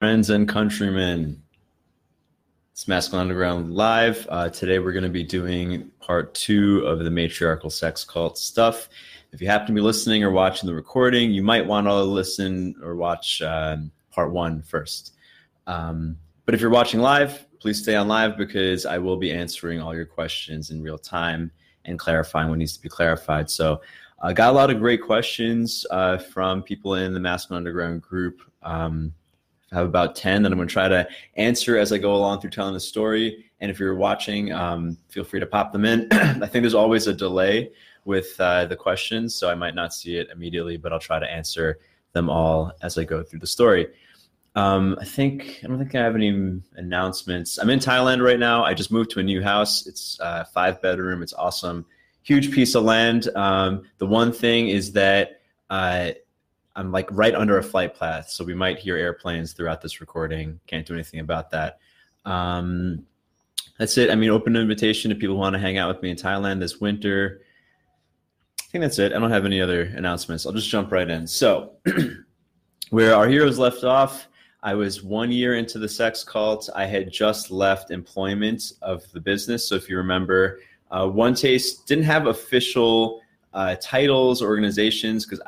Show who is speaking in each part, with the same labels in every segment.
Speaker 1: Friends and countrymen, it's Masculine Underground Live. Uh, today we're going to be doing part two of the matriarchal sex cult stuff. If you happen to be listening or watching the recording, you might want to listen or watch um, part one first. Um, but if you're watching live, please stay on live because I will be answering all your questions in real time and clarifying what needs to be clarified. So I uh, got a lot of great questions uh, from people in the Masculine Underground group. Um, I have about 10 that I'm going to try to answer as I go along through telling the story. And if you're watching, um, feel free to pop them in. I think there's always a delay with uh, the questions, so I might not see it immediately, but I'll try to answer them all as I go through the story. Um, I think I don't think I have any announcements. I'm in Thailand right now. I just moved to a new house. It's uh, five bedroom. It's awesome, huge piece of land. Um, the one thing is that uh, I'm like right under a flight path, so we might hear airplanes throughout this recording. Can't do anything about that. Um, that's it. I mean, open invitation to people who want to hang out with me in Thailand this winter. I think that's it. I don't have any other announcements. I'll just jump right in. So, where our heroes left off, I was one year into the sex cult. I had just left employment of the business. So, if you remember, uh, One Taste didn't have official uh, titles, organizations, because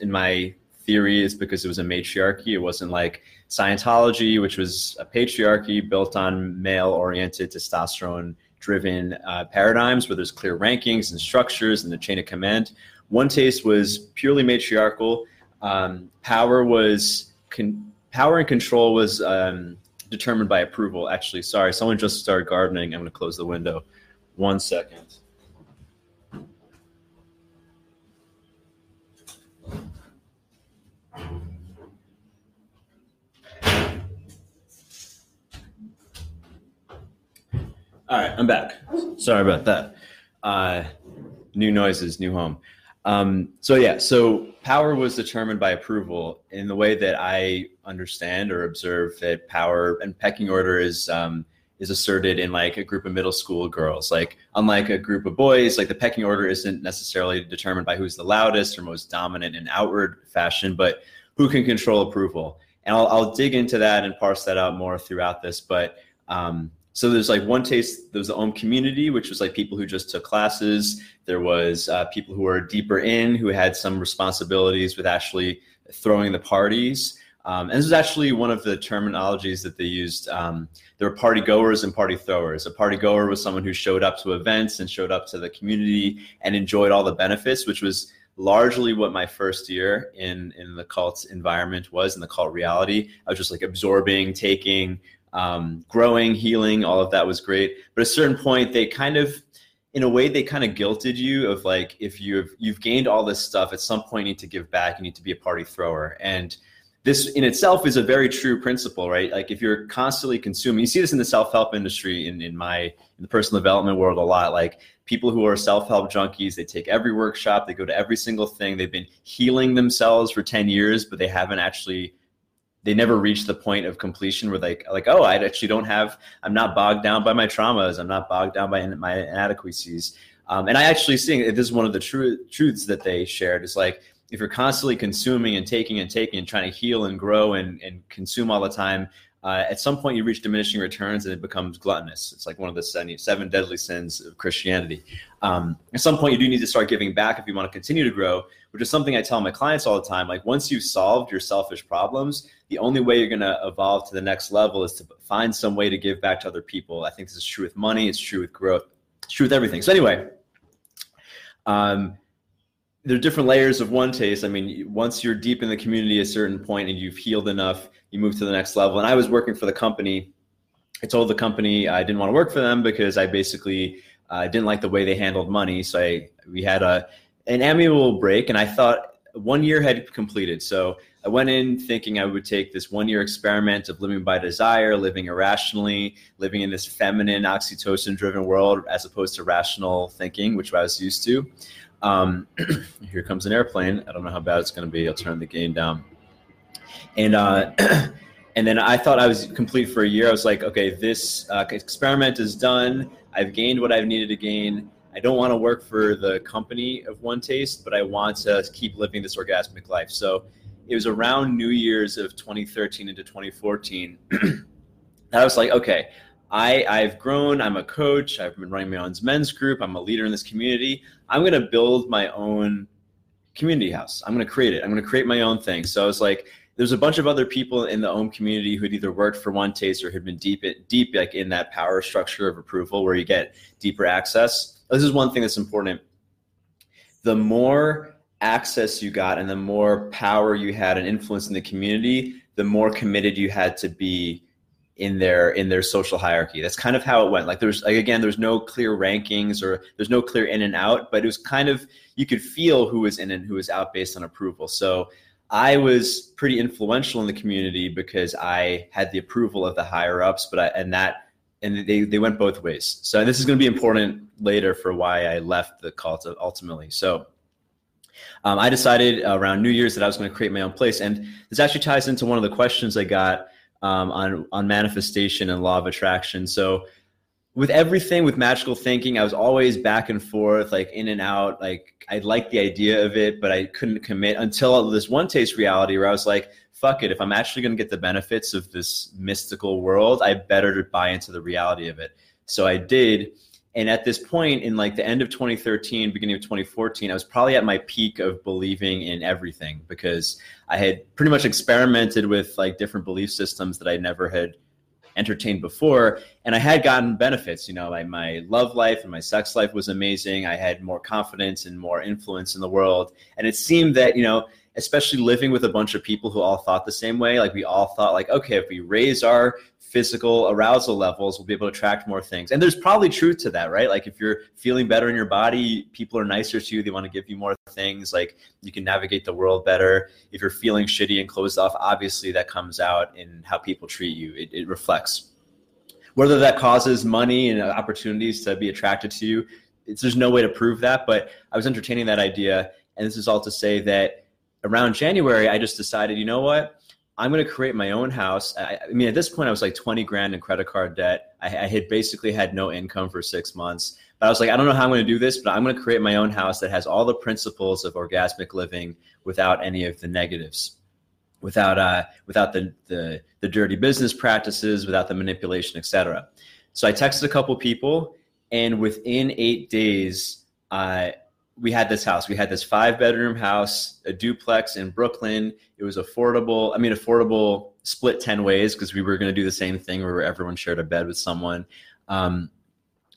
Speaker 1: in my theory is because it was a matriarchy. It wasn't like Scientology, which was a patriarchy built on male oriented, testosterone driven uh, paradigms where there's clear rankings and structures and the chain of command. One Taste was purely matriarchal. Um, power was con- power and control was um, determined by approval. Actually, sorry, someone just started gardening. I'm going to close the window. One second. All right, I'm back. Sorry about that. Uh, new noises, new home. Um, so yeah, so power was determined by approval in the way that I understand or observe that power and pecking order is um, is asserted in like a group of middle school girls. Like unlike a group of boys, like the pecking order isn't necessarily determined by who's the loudest or most dominant in outward fashion, but who can control approval. And I'll, I'll dig into that and parse that out more throughout this, but um, so there's like one taste there was the Om community which was like people who just took classes. There was uh, people who were deeper in who had some responsibilities with actually throwing the parties. Um, and this is actually one of the terminologies that they used. Um, there were party goers and party throwers. A party goer was someone who showed up to events and showed up to the community and enjoyed all the benefits which was largely what my first year in in the cult environment was in the cult reality. I was just like absorbing taking um, growing, healing, all of that was great. But at a certain point, they kind of, in a way, they kind of guilted you of like, if you've you've gained all this stuff, at some point you need to give back. You need to be a party thrower, and this in itself is a very true principle, right? Like if you're constantly consuming, you see this in the self-help industry, in in my in the personal development world a lot. Like people who are self-help junkies, they take every workshop, they go to every single thing. They've been healing themselves for ten years, but they haven't actually they never reach the point of completion where like like oh I actually don't have I'm not bogged down by my traumas I'm not bogged down by my inadequacies um, and I actually think this is one of the true truths that they shared is like if you're constantly consuming and taking and taking and trying to heal and grow and, and consume all the time uh, at some point you reach diminishing returns and it becomes gluttonous. It's like one of the seven deadly sins of Christianity. Um, at some point, you do need to start giving back if you want to continue to grow, which is something I tell my clients all the time. Like once you've solved your selfish problems, the only way you're going to evolve to the next level is to find some way to give back to other people. I think this is true with money. It's true with growth. It's true with everything. So anyway, um, there are different layers of one taste. I mean, once you're deep in the community, a certain point, and you've healed enough you move to the next level. And I was working for the company. I told the company I didn't want to work for them because I basically uh, didn't like the way they handled money. So I we had a an amiable break, and I thought one year had completed. So I went in thinking I would take this one year experiment of living by desire, living irrationally, living in this feminine, oxytocin driven world as opposed to rational thinking, which I was used to. Um, here comes an airplane. I don't know how bad it's going to be. I'll turn the game down and uh, and then I thought I was complete for a year. I was like, okay, this uh, experiment is done. I've gained what I've needed to gain. I don't want to work for the company of One Taste, but I want to keep living this orgasmic life. So it was around New Year's of 2013 into 2014 that I was like, okay, I, I've grown. I'm a coach. I've been running my own men's group. I'm a leader in this community. I'm going to build my own community house. I'm going to create it. I'm going to create my own thing. So I was like, there's a bunch of other people in the OM community who had either worked for One Taste or had been deep, deep like in that power structure of approval where you get deeper access. This is one thing that's important. The more access you got and the more power you had and influence in the community, the more committed you had to be in their in their social hierarchy. That's kind of how it went. Like there's like again, there's no clear rankings or there's no clear in and out, but it was kind of you could feel who was in and who was out based on approval. So I was pretty influential in the community because I had the approval of the higher ups, but I and that and they they went both ways. So this is going to be important later for why I left the cult ultimately. So. Um, I decided around New Year's that I was going to create my own place, and this actually ties into one of the questions I got um, on on manifestation and law of attraction. So with everything with magical thinking, I was always back and forth, like in and out. Like I liked the idea of it, but I couldn't commit until this one taste reality where I was like, fuck it. If I'm actually going to get the benefits of this mystical world, I better buy into the reality of it. So I did. And at this point, in like the end of 2013, beginning of 2014, I was probably at my peak of believing in everything because I had pretty much experimented with like different belief systems that I never had entertained before. And I had gotten benefits. You know, my, my love life and my sex life was amazing. I had more confidence and more influence in the world. And it seemed that, you know, especially living with a bunch of people who all thought the same way, like we all thought, like, okay, if we raise our physical arousal levels, we'll be able to attract more things. And there's probably truth to that, right? Like if you're feeling better in your body, people are nicer to you. They want to give you more things. Like you can navigate the world better. If you're feeling shitty and closed off, obviously that comes out in how people treat you. It, it reflects. Whether that causes money and opportunities to be attracted to you, there's no way to prove that. But I was entertaining that idea. And this is all to say that around January, I just decided, you know what? I'm going to create my own house. I, I, mean, at this point, I was like 20 grand in credit card debt. I, I, had basically had no income for six months. But I was like, I don't know how I'm going to do this, but I'm going to create my own house that has all the principles of orgasmic living without any of the negatives, without uh, without the, the the dirty business practices, without the manipulation, etc. So I texted a couple people, and within eight days, uh, we had this house. We had this five bedroom house, a duplex in Brooklyn. It was affordable. I mean, affordable split 10 ways because we were going to do the same thing where everyone shared a bed with someone. Um,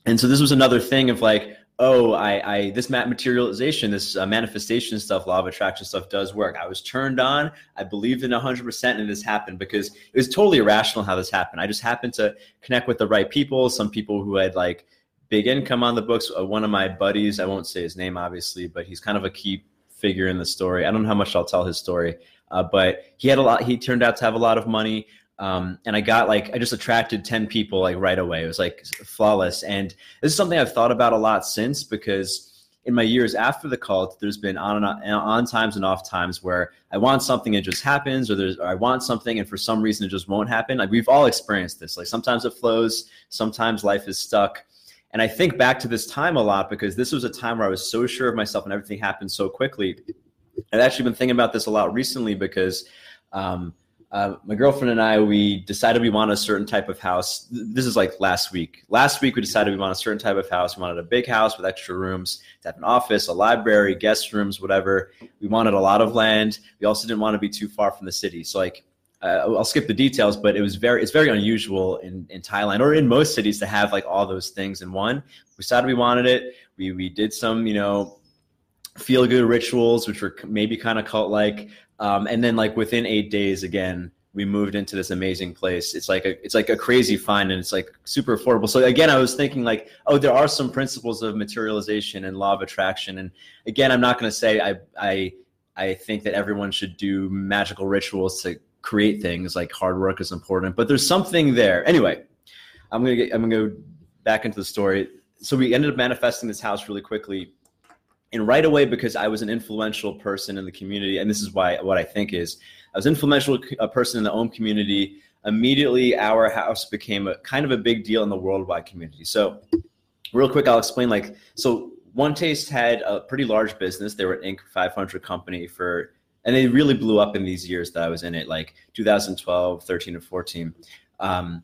Speaker 1: and so this was another thing of like, oh, I, I this materialization, this uh, manifestation stuff, law of attraction stuff does work. I was turned on. I believed in 100% and this happened because it was totally irrational how this happened. I just happened to connect with the right people, some people who had like, big income on the books. Uh, one of my buddies, I won't say his name obviously, but he's kind of a key figure in the story. I don't know how much I'll tell his story, uh, but he had a lot. He turned out to have a lot of money. Um, and I got like I just attracted ten people like right away. It was like flawless, and this is something I've thought about a lot since because in my years after the cult, there's been on and on, on times and off times where I want something and it just happens, or there's or I want something and for some reason it just won't happen. Like we've all experienced this. Like sometimes it flows, sometimes life is stuck. And I think back to this time a lot because this was a time where I was so sure of myself and everything happened so quickly. I've actually been thinking about this a lot recently because um, uh, my girlfriend and I, we decided we wanted a certain type of house. This is like last week. Last week, we decided we wanted a certain type of house. We wanted a big house with extra rooms to have an office, a library, guest rooms, whatever. We wanted a lot of land. We also didn't want to be too far from the city. So, like, uh, I'll skip the details, but it was very it's very unusual in, in Thailand or in most cities to have like all those things in one. We decided we wanted it. We we did some you know feel good rituals, which were maybe kind of cult like, um, and then like within eight days, again we moved into this amazing place. It's like a it's like a crazy find, and it's like super affordable. So again, I was thinking like, oh, there are some principles of materialization and law of attraction, and again, I'm not going to say I I I think that everyone should do magical rituals to create things like hard work is important but there's something there. Anyway i'm gonna get i'm gonna go back into the story. So we ended up manifesting this house really quickly and right away because i was an influential person in the community and this is why what i think is i was influential a uh, person in the OM community immediately our house became a kind of a big deal in the worldwide community. So real quick i'll explain like so one taste had a pretty large business. They were an inc. 500 company for and they really blew up in these years that I was in it, like 2012, 13, and 14. Um,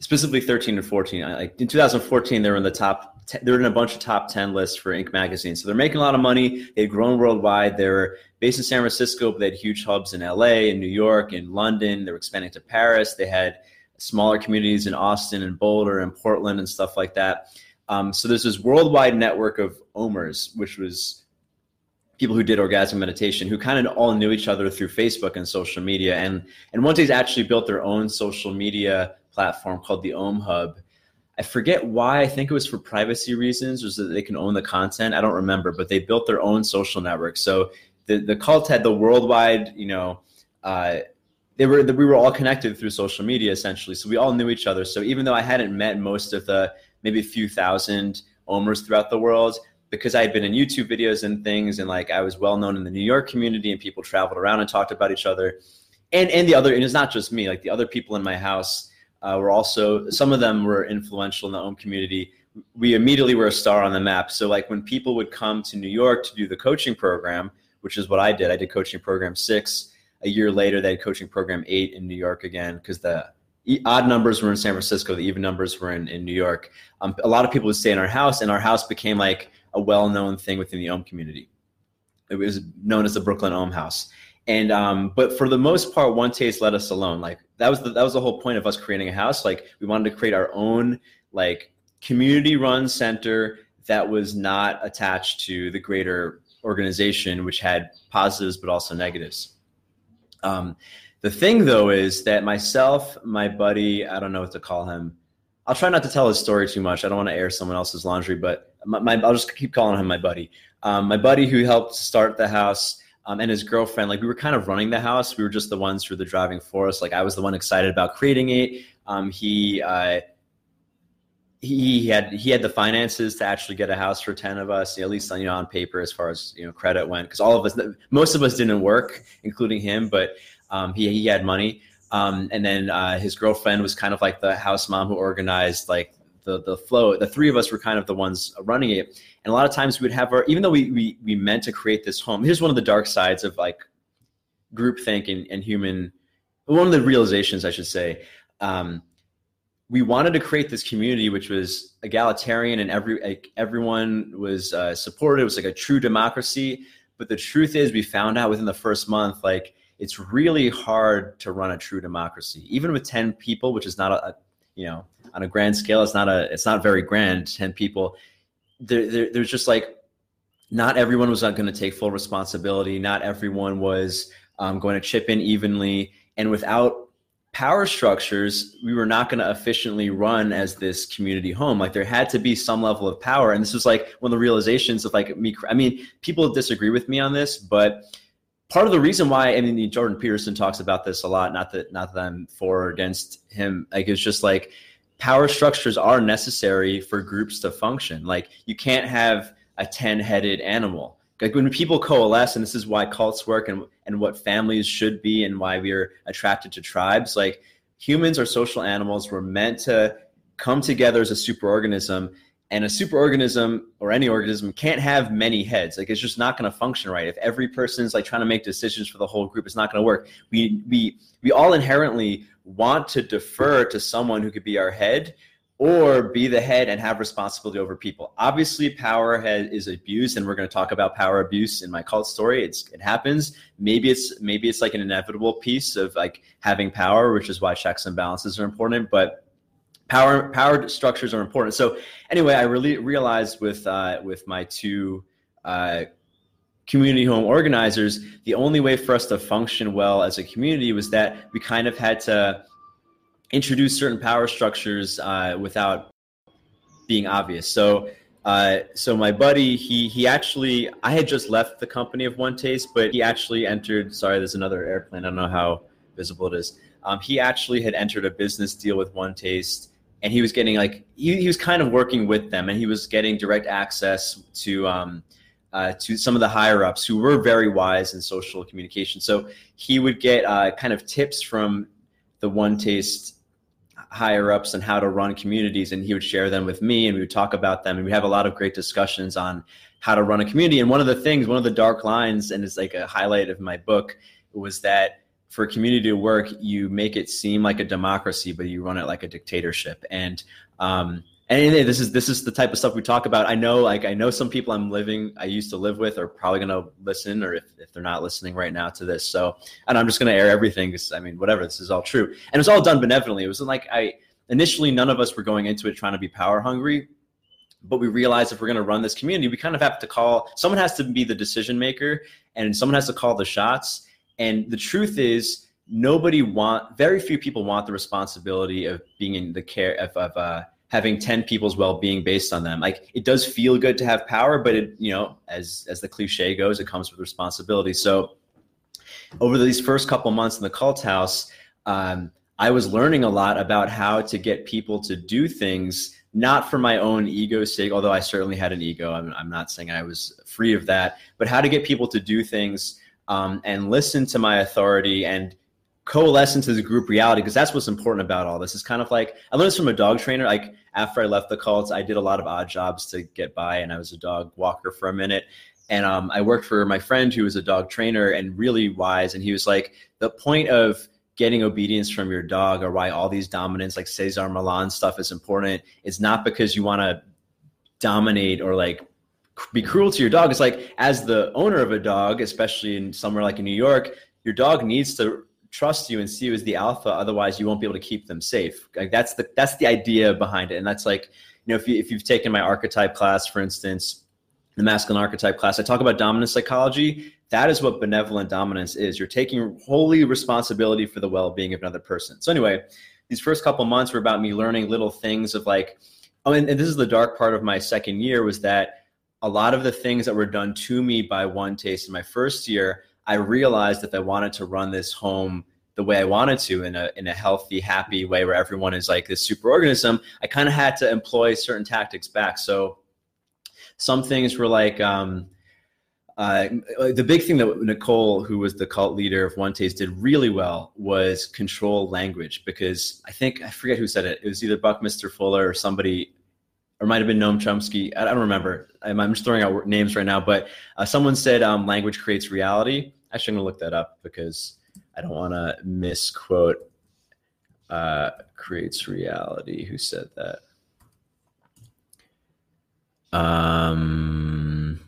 Speaker 1: specifically 13 and 14. Like in 2014, they were in the top. they were in a bunch of top 10 lists for Inc. magazine. So they're making a lot of money. They've grown worldwide. They were based in San Francisco, but they had huge hubs in LA, in New York, in London. They were expanding to Paris. They had smaller communities in Austin and Boulder and Portland and stuff like that. Um, so there's this worldwide network of OMers, which was people who did orgasm meditation who kind of all knew each other through Facebook and social media. And and One Taste actually built their own social media platform called the Om Hub. I forget why. I think it was for privacy reasons, or so that they can own the content. I don't remember, but they built their own social network. So the the cult had the worldwide, you know, uh, they were we were all connected through social media essentially. So we all knew each other. So even though I hadn't met most of the maybe a few thousand Omers throughout the world, because I had been in YouTube videos and things, and like I was well known in the New York community, and people traveled around and talked about each other, and and the other, and it's not just me, like the other people in my house uh, were also some of them were influential in the Om community. We immediately were a star on the map. So like when people would come to New York to do the coaching program, which is what I did, I did coaching program six. A year later, they had coaching program eight in New York again because the odd numbers were in San Francisco, the even numbers were in, in New York. Um, a lot of people would stay in our house, and our house became like a well-known thing within the Om community. It was known as the Brooklyn Om House. And um, but for the most part, One Taste let us alone. Like that was the, that was the whole point of us creating a house. Like we wanted to create our own like community-run center that was not attached to the greater organization, which had positives but also negatives. Um, the thing though is that myself, my buddy, I don't know what to call him. I'll try not to tell his story too much. I don't want to air someone else's laundry, but my, my I'll just keep calling him my buddy. Um, my buddy who helped start the house um, and his girlfriend, like we were kind of running the house. We were just the ones who were the driving force. Like I was the one excited about creating it. Um, he uh, he had he had the finances to actually get a house for 10 of us at least you know on paper as far as you know credit went because all of us most of us didn't work including him but um, he, he had money. Um, and then uh, his girlfriend was kind of like the house mom who organized like the the flow. The three of us were kind of the ones running it. And a lot of times we would have our, even though we we we meant to create this home. Here's one of the dark sides of like groupthink and, and human. One of the realizations, I should say. Um, we wanted to create this community which was egalitarian and every like, everyone was uh, supported. It was like a true democracy. But the truth is, we found out within the first month, like it's really hard to run a true democracy, even with 10 people, which is not a, a you know, on a grand scale, it's not a, it's not very grand, 10 people. There, there, there's just like, not everyone was going to take full responsibility. Not everyone was um, going to chip in evenly. And without power structures, we were not going to efficiently run as this community home. Like there had to be some level of power. And this was like one of the realizations of like me. I mean, people disagree with me on this, but part of the reason why I mean Jordan Peterson talks about this a lot. Not that not that I'm for or against him. Like it's just like power structures are necessary for groups to function. Like you can't have a ten-headed animal. Like when people coalesce, and this is why cults work and and what families should be, and why we are attracted to tribes. Like humans are social animals. We're meant to come together as a superorganism and a superorganism or any organism can't have many heads. Like it's just not going to function right. If every person's like trying to make decisions for the whole group it's not going to work. We we we all inherently want to defer to someone who could be our head or be the head and have responsibility over people. Obviously power has, is abused and we're going to talk about power abuse in my cult story. It's it happens. Maybe it's maybe it's like an inevitable piece of like having power which is why checks and balances are important but power power structures are important. So anyway, I really realized with uh, with my two uh, community home organizers, the only way for us to function well as a community was that we kind of had to introduce certain power structures uh, without being obvious. So. Uh, so my buddy, he he actually, I had just left the company of One Taste, but he actually entered. Sorry, there's another airplane. I don't know how visible it is. Um, he actually had entered a business deal with One Taste and he was getting like he, he was kind of working with them and he was getting direct access to um, uh, to some of the higher ups who were very wise in social communication so he would get uh, kind of tips from the one taste higher ups on how to run communities, and he would share them with me, and we would talk about them, and we have a lot of great discussions on how to run a community. And one of the things, one of the dark lines, and it's like a highlight of my book, was that for a community to work, you make it seem like a democracy, but you run it like a dictatorship. And um, and this is this is the type of stuff we talk about. I know, like I know some people I'm living, I used to live with, are probably gonna listen, or if, if they're not listening right now to this. So, and I'm just gonna air everything because I mean, whatever, this is all true, and it's all done benevolently. It wasn't like I initially none of us were going into it trying to be power hungry, but we realized if we're gonna run this community, we kind of have to call someone has to be the decision maker, and someone has to call the shots. And the truth is, nobody want very few people want the responsibility of being in the care of, of uh, having 10 people's well-being based on them. Like it does feel good to have power but it you know as as the cliche goes it comes with responsibility. So over these first couple months in the cult house um, i was learning a lot about how to get people to do things not for my own ego's sake although i certainly had an ego. I'm, I'm not saying i was free of that but how to get people to do things um, and listen to my authority and coalesce into the group reality because that's what's important about all this. It's kind of like I learned this from a dog trainer. Like after I left the cult, I did a lot of odd jobs to get by, and I was a dog walker for a minute. And um, I worked for my friend who was a dog trainer and really wise. And he was like, the point of getting obedience from your dog or why all these dominance like Cesar Millan stuff is important is not because you want to dominate or like be cruel to your dog. It's like as the owner of a dog, especially in somewhere like in New York, your dog needs to trust you and see you as the alpha. Otherwise you won't be able to keep them safe. Like that's the that's the idea behind it. And that's like you know if, you, if you've taken my archetype class for instance the masculine archetype class i talk about dominance psychology. That is what benevolent dominance is. You're taking wholly responsibility for the well-being of another person. So anyway these first couple months were about me learning little things of like oh and, and this is the dark part of my second year was that a lot of the things that were done to me by one taste in my first year I realized that I wanted to run this home the way I wanted to in a in a healthy, happy way where everyone is like this super organism, I kind of had to employ certain tactics back. So some things were like um, uh, the big thing that Nicole, who was the cult leader of One Taste, did really well was control language because I think I forget who said it. It was either Buckminster Fuller or somebody or might have been Noam Chomsky. I don't remember. I'm, just throwing out names right now, but uh, someone said um, language creates reality. Actually, I'm gonna look that up because I don't want to misquote. Uh, creates reality. Who said that? Um.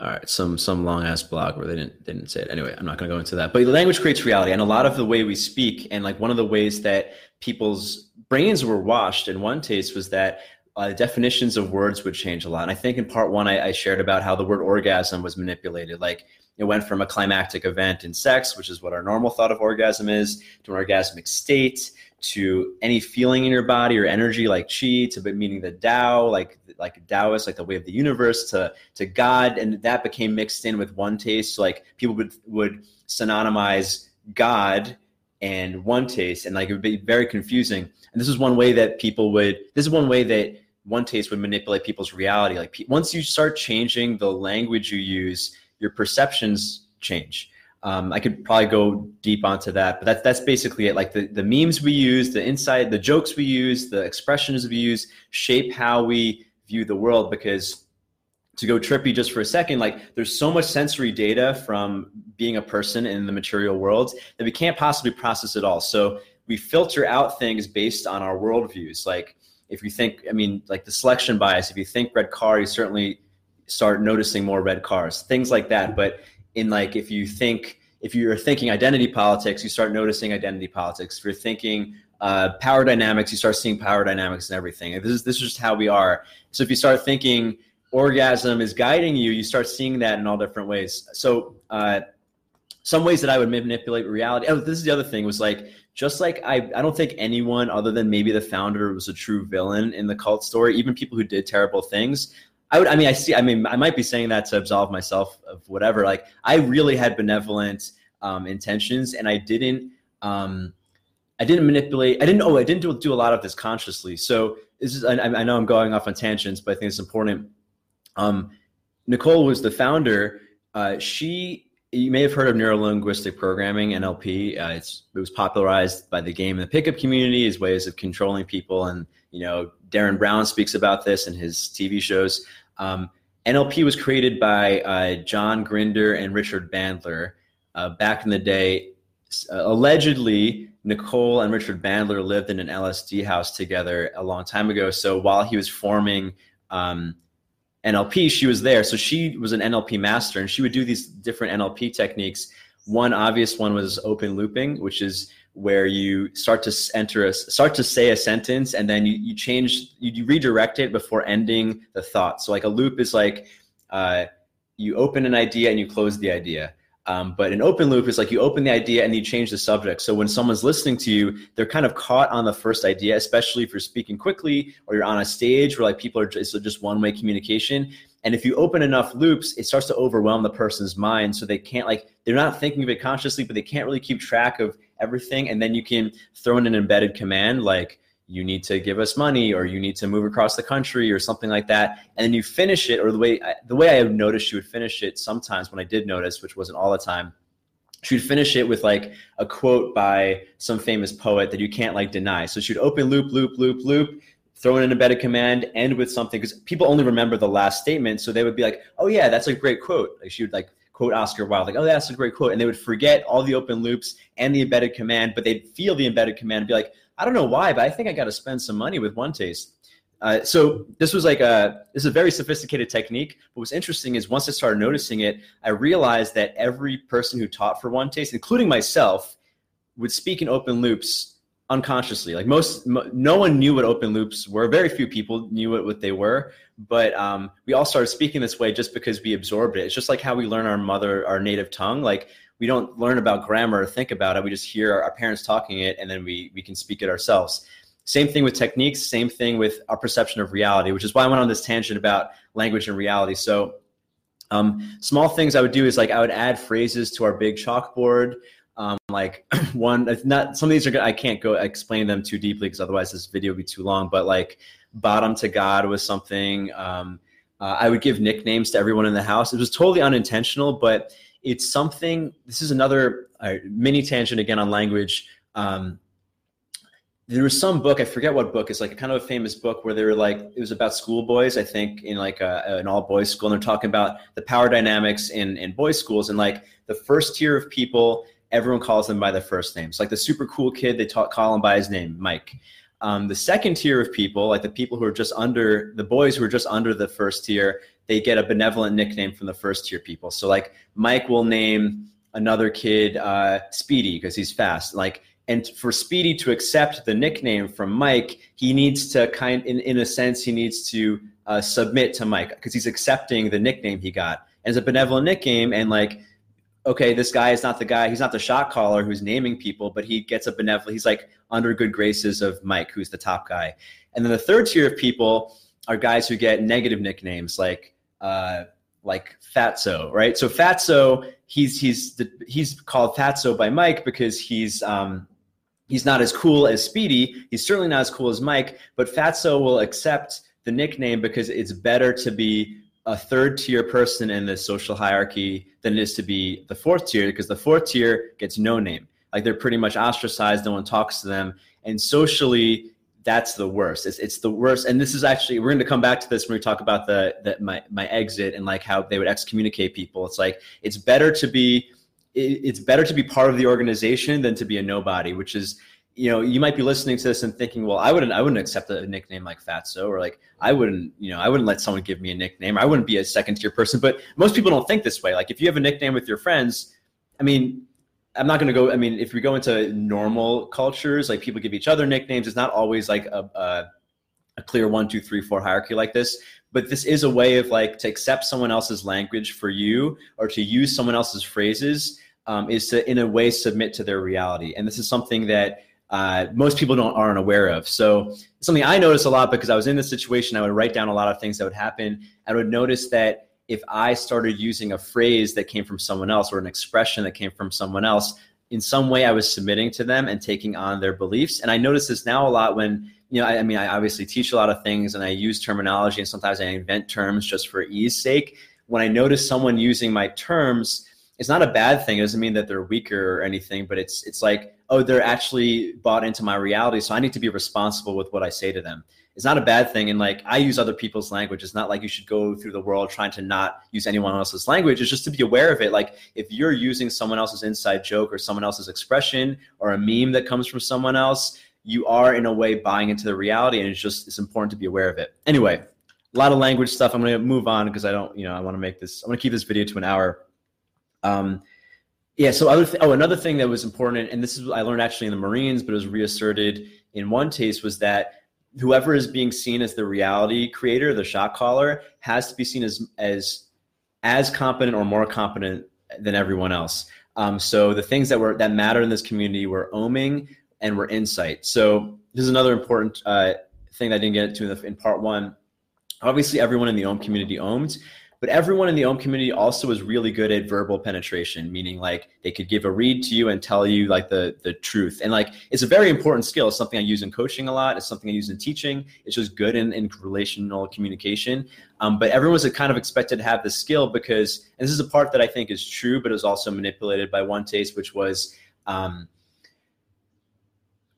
Speaker 1: All right some some long ass blog where they didn't they didn't say it anyway i'm not going to go into that but language creates reality and a lot of the way we speak and like one of the ways that people's brains were washed in one taste was that uh, definitions of words would change a lot. And I think in part one, I, I, shared about how the word orgasm was manipulated. Like it went from a climactic event in sex, which is what our normal thought of orgasm is, to an orgasmic state, to any feeling in your body or energy like chi, to meaning the Tao, like like Taoist, like the way of the universe, to to God, and that became mixed in with one taste. Like people would would synonymize God and one taste, and like it would be very confusing. And this is one way that people would. This is one way that one taste would manipulate people's reality. Like once you start changing the language you use, your perceptions change. Um, I could probably go deep onto that, but that's that's basically it. Like the, the memes we use, the insight, the jokes we use, the expressions we use shape how we view the world. Because to go trippy just for a second, like there's so much sensory data from being a person in the material world that we can't possibly process it all. So we filter out things based on our worldviews. Like if you think, I mean, like the selection bias, if you think red car, you certainly start noticing more red cars, things like that. But in like, if you think, if you're thinking identity politics, you start noticing identity politics. If you're thinking uh, power dynamics, you start seeing power dynamics and everything. This is this is just how we are. So if you start thinking orgasm is guiding you, you start seeing that in all different ways. So uh, some ways that I would manipulate reality. Oh, this is the other thing was like just like I, I don't think anyone other than maybe the founder was a true villain in the cult story. Even people who did terrible things. I would, I mean, I see, I mean, I might be saying that to absolve myself of whatever. Like, I really had benevolent um, intentions, and I didn't, um, I didn't manipulate. I didn't. Oh, I didn't do, do a lot of this consciously. So this is. I, I know I'm going off on tangents, but I think it's important. Um, Nicole was the founder. Uh, she you may have heard of neuro linguistic programming NLP. Uh, it's it was popularized by the game and the pickup community as ways of controlling people, and you know Derren Brown speaks about this in his TV shows. Um, NLP was created by uh, John Grinder and Richard Bandler uh, back in the day. Uh, allegedly, Nicole and Richard Bandler lived in an LSD house together a long time ago. So while he was forming um, NLP, she was there. So she was an NLP master and she would do these different NLP techniques. One obvious one was open looping, which is where you start to enter a start to say a sentence and then you, you change you, you redirect it before ending the thought. So like a loop is like uh, you open an idea and you close the idea. Um, but an open loop is like you open the idea and you change the subject. So when someone's listening to you, they're kind of caught on the first idea, especially if you're speaking quickly or you're on a stage where like people are just, just one way communication. And if you open enough loops, it starts to overwhelm the person's mind. So they can't like, they're not thinking of it consciously, but they can't really keep track of everything. And then you can throw in an embedded command like, you need to give us money or you need to move across the country or something like that and then you finish it or the way the way i have noticed you would finish it sometimes when i did notice which wasn't all the time she would finish it with like a quote by some famous poet that you can't like deny so she'd open loop loop loop loop throw in an embedded command end with something because people only remember the last statement so they would be like oh yeah that's a great quote like she would like quote Oscar Wilde, like, oh, that's a great quote. And they would forget all the open loops and the embedded command, but they'd feel the embedded command and be like, I don't know why, but I think I got to spend some money with OneTaste. Uh, so this was like a this is a very sophisticated technique. But what's interesting is once I started noticing it, I realized that every person who taught for one taste, including myself, would speak in open loops unconsciously. Like most, no one knew what open loops were. Very few people knew what, what they were. But um, we all started speaking this way just because we absorbed it. It's just like how we learn our mother, our native tongue. Like we don't learn about grammar or think about it. We just hear our, parents talking it, and then we we can speak it ourselves. Same thing with techniques. Same thing with our perception of reality, which is why I went on this tangent about language and reality. So, um, small things I would do is like I would add phrases to our big chalkboard. Um, like one, it's not some of these are good I can't go explain them too deeply because otherwise this video would be too long. But like bottom to God was something. Um, uh, I would give nicknames to everyone in the house. It was totally unintentional, but it's something. This is another uh, mini tangent again on language. Um, there was some book I forget what book. It's like a kind of a famous book where they were like it was about schoolboys. I think in like a, an all boys school, and they're talking about the power dynamics in in boys schools and like the first tier of people. Everyone calls them by their first names. Like the super cool kid, they talk, call him by his name, Mike. Um, the second tier of people, like the people who are just under the boys who are just under the first tier, they get a benevolent nickname from the first tier people. So like Mike will name another kid uh, Speedy because he's fast. Like and for Speedy to accept the nickname from Mike, he needs to kind in in a sense he needs to uh, submit to Mike because he's accepting the nickname he got as a benevolent nickname and like okay, this guy is not the guy, he's not the shot caller who's naming people, but he gets a benevolent, he's like under good graces of Mike, who's the top guy. And then the third tier of people are guys who get negative nicknames like, uh, like Fatso, right? So Fatso, he's he's the, he's called Fatso by Mike because he's um, he's not as cool as Speedy. He's certainly not as cool as Mike, but Fatso will accept the nickname because it's better to be a third tier person in the social hierarchy than it is to be the fourth tier because the fourth tier gets no name. Like they're pretty much ostracized. No one talks to them. And socially, that's the worst. It's, it's the worst. And this is actually, we're going to come back to this when we talk about the, the my, my exit and like how they would excommunicate people. It's like, it's better to be, it's better to be part of the organization than to be a nobody, which is you know, you might be listening to this and thinking, well, I wouldn't, I wouldn't accept a nickname like Fatso, or like I wouldn't, you know, I wouldn't let someone give me a nickname. I wouldn't be a second tier person. But most people don't think this way. Like if you have a nickname with your friends, I mean, I'm not going to go. I mean, if we go into normal cultures, like people give each other nicknames, it's not always like a, a, a clear one, two, three, four hierarchy like this. But this is a way of like to accept someone else's language for you, or to use someone else's phrases, um, is to in a way submit to their reality. And this is something that uh, most people don't aren't aware of. So something I noticed a lot because I was in this situation. I would write down a lot of things that would happen. I would notice that if I started using a phrase that came from someone else or an expression that came from someone else, in some way I was submitting to them and taking on their beliefs. And I notice this now a lot when you know, I, I mean, I obviously teach a lot of things and I use terminology and sometimes I invent terms just for ease sake. When I notice someone using my terms it's not a bad thing. It doesn't mean that they're weaker or anything, but it's it's like, oh, they're actually bought into my reality. So I need to be responsible with what I say to them. It's not a bad thing. And like I use other people's language. It's not like you should go through the world trying to not use anyone else's language. It's just to be aware of it. Like if you're using someone else's inside joke or someone else's expression or a meme that comes from someone else, you are in a way buying into the reality. And it's just it's important to be aware of it. Anyway, a lot of language stuff. I'm gonna move on because I don't, you know, I want to make this, I'm gonna keep this video to an hour. Um, yeah. So other th- oh, another thing that was important, and this is I learned actually in the Marines, but it was reasserted in one taste was that whoever is being seen as the reality creator, the shot caller, has to be seen as as as competent or more competent than everyone else. Um, so the things that were that matter in this community were oming and were insight. So this is another important uh, thing that I didn't get to in, the, in part one. Obviously, everyone in the Om community owned, but everyone in the Om community also was really good at verbal penetration, meaning like they could give a read to you and tell you like the the truth. And like it's a very important skill. It's something I use in coaching a lot. It's something I use in teaching. It's just good in, in relational communication. Um, but everyone was kind of expected to have this skill because, and this is a part that I think is true, but it was also manipulated by one taste, which was um,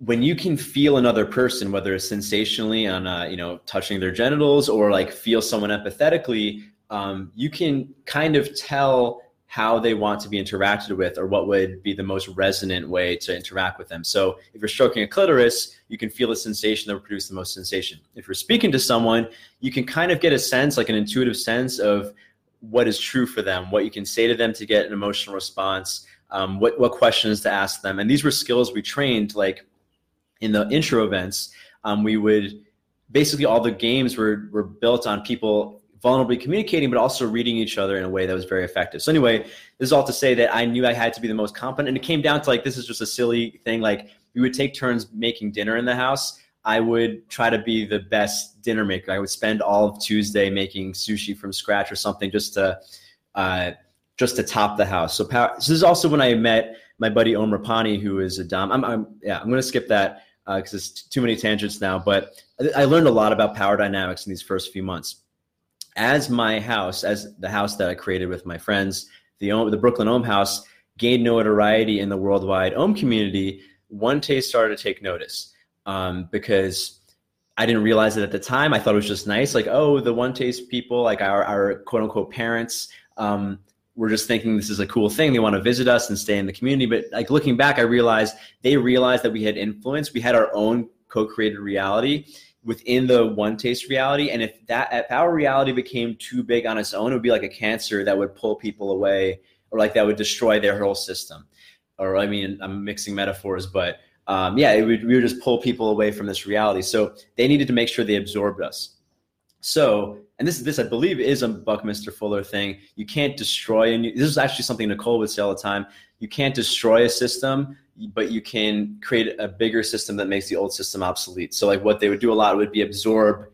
Speaker 1: when you can feel another person, whether it's sensationally on, uh, you know, touching their genitals or like feel someone empathetically, um, you can kind of tell how they want to be interacted with or what would be the most resonant way to interact with them. So if you're stroking a clitoris, you can feel the sensation that will produce the most sensation. If you're speaking to someone, you can kind of get a sense, like an intuitive sense of what is true for them, what you can say to them to get an emotional response, um, what, what questions to ask them. And these were skills we trained like in the intro events. Um, we would basically all the games were, were built on people vulnerably communicating, but also reading each other in a way that was very effective. So anyway, this is all to say that I knew I had to be the most competent, and it came down to like this is just a silly thing. Like we would take turns making dinner in the house. I would try to be the best dinner maker. I would spend all of Tuesday making sushi from scratch or something just to uh, just to top the house. So, power, this is also when I met my buddy Om Rapani, who is a dom. I'm, I'm yeah, I'm going to skip that because uh, it's too many tangents now. But I learned a lot about power dynamics in these first few months as my house, as the house that I created with my friends, the the Brooklyn Om House gained notoriety in the worldwide Om community. One Taste started to take notice um, because I didn't realize it at the time. I thought it was just nice, like oh, the One Taste people, like our our quote unquote parents. Um, we're just thinking this is a cool thing. They want to visit us and stay in the community. But like looking back, I realized they realized that we had influence. We had our own co-created reality within the one taste reality. And if that if our reality became too big on its own it would be like a cancer that would pull people away or like that would destroy their whole system. Or i mean i'm mixing metaphors but um, yeah would, we would just pull people away from this reality. So they needed to make sure they absorbed us. So and this this i believe is a buckminster fuller thing. You can't destroy and this is actually something nicole would say all the time. You can't destroy a system but you can create a bigger system that makes the old system obsolete. So like what they would do a lot would be absorb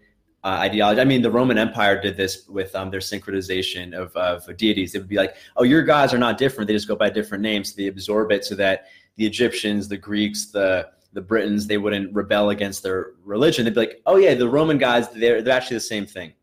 Speaker 1: uh, ideology. I mean, the Roman Empire did this with um, their synchronization of, of deities. It would be like, oh, your gods are not different. They just go by different names. So they absorb it so that the Egyptians, the Greeks, the the Britons, they wouldn't rebel against their religion. They'd be like, oh yeah, the Roman gods, they're, they're actually the same thing.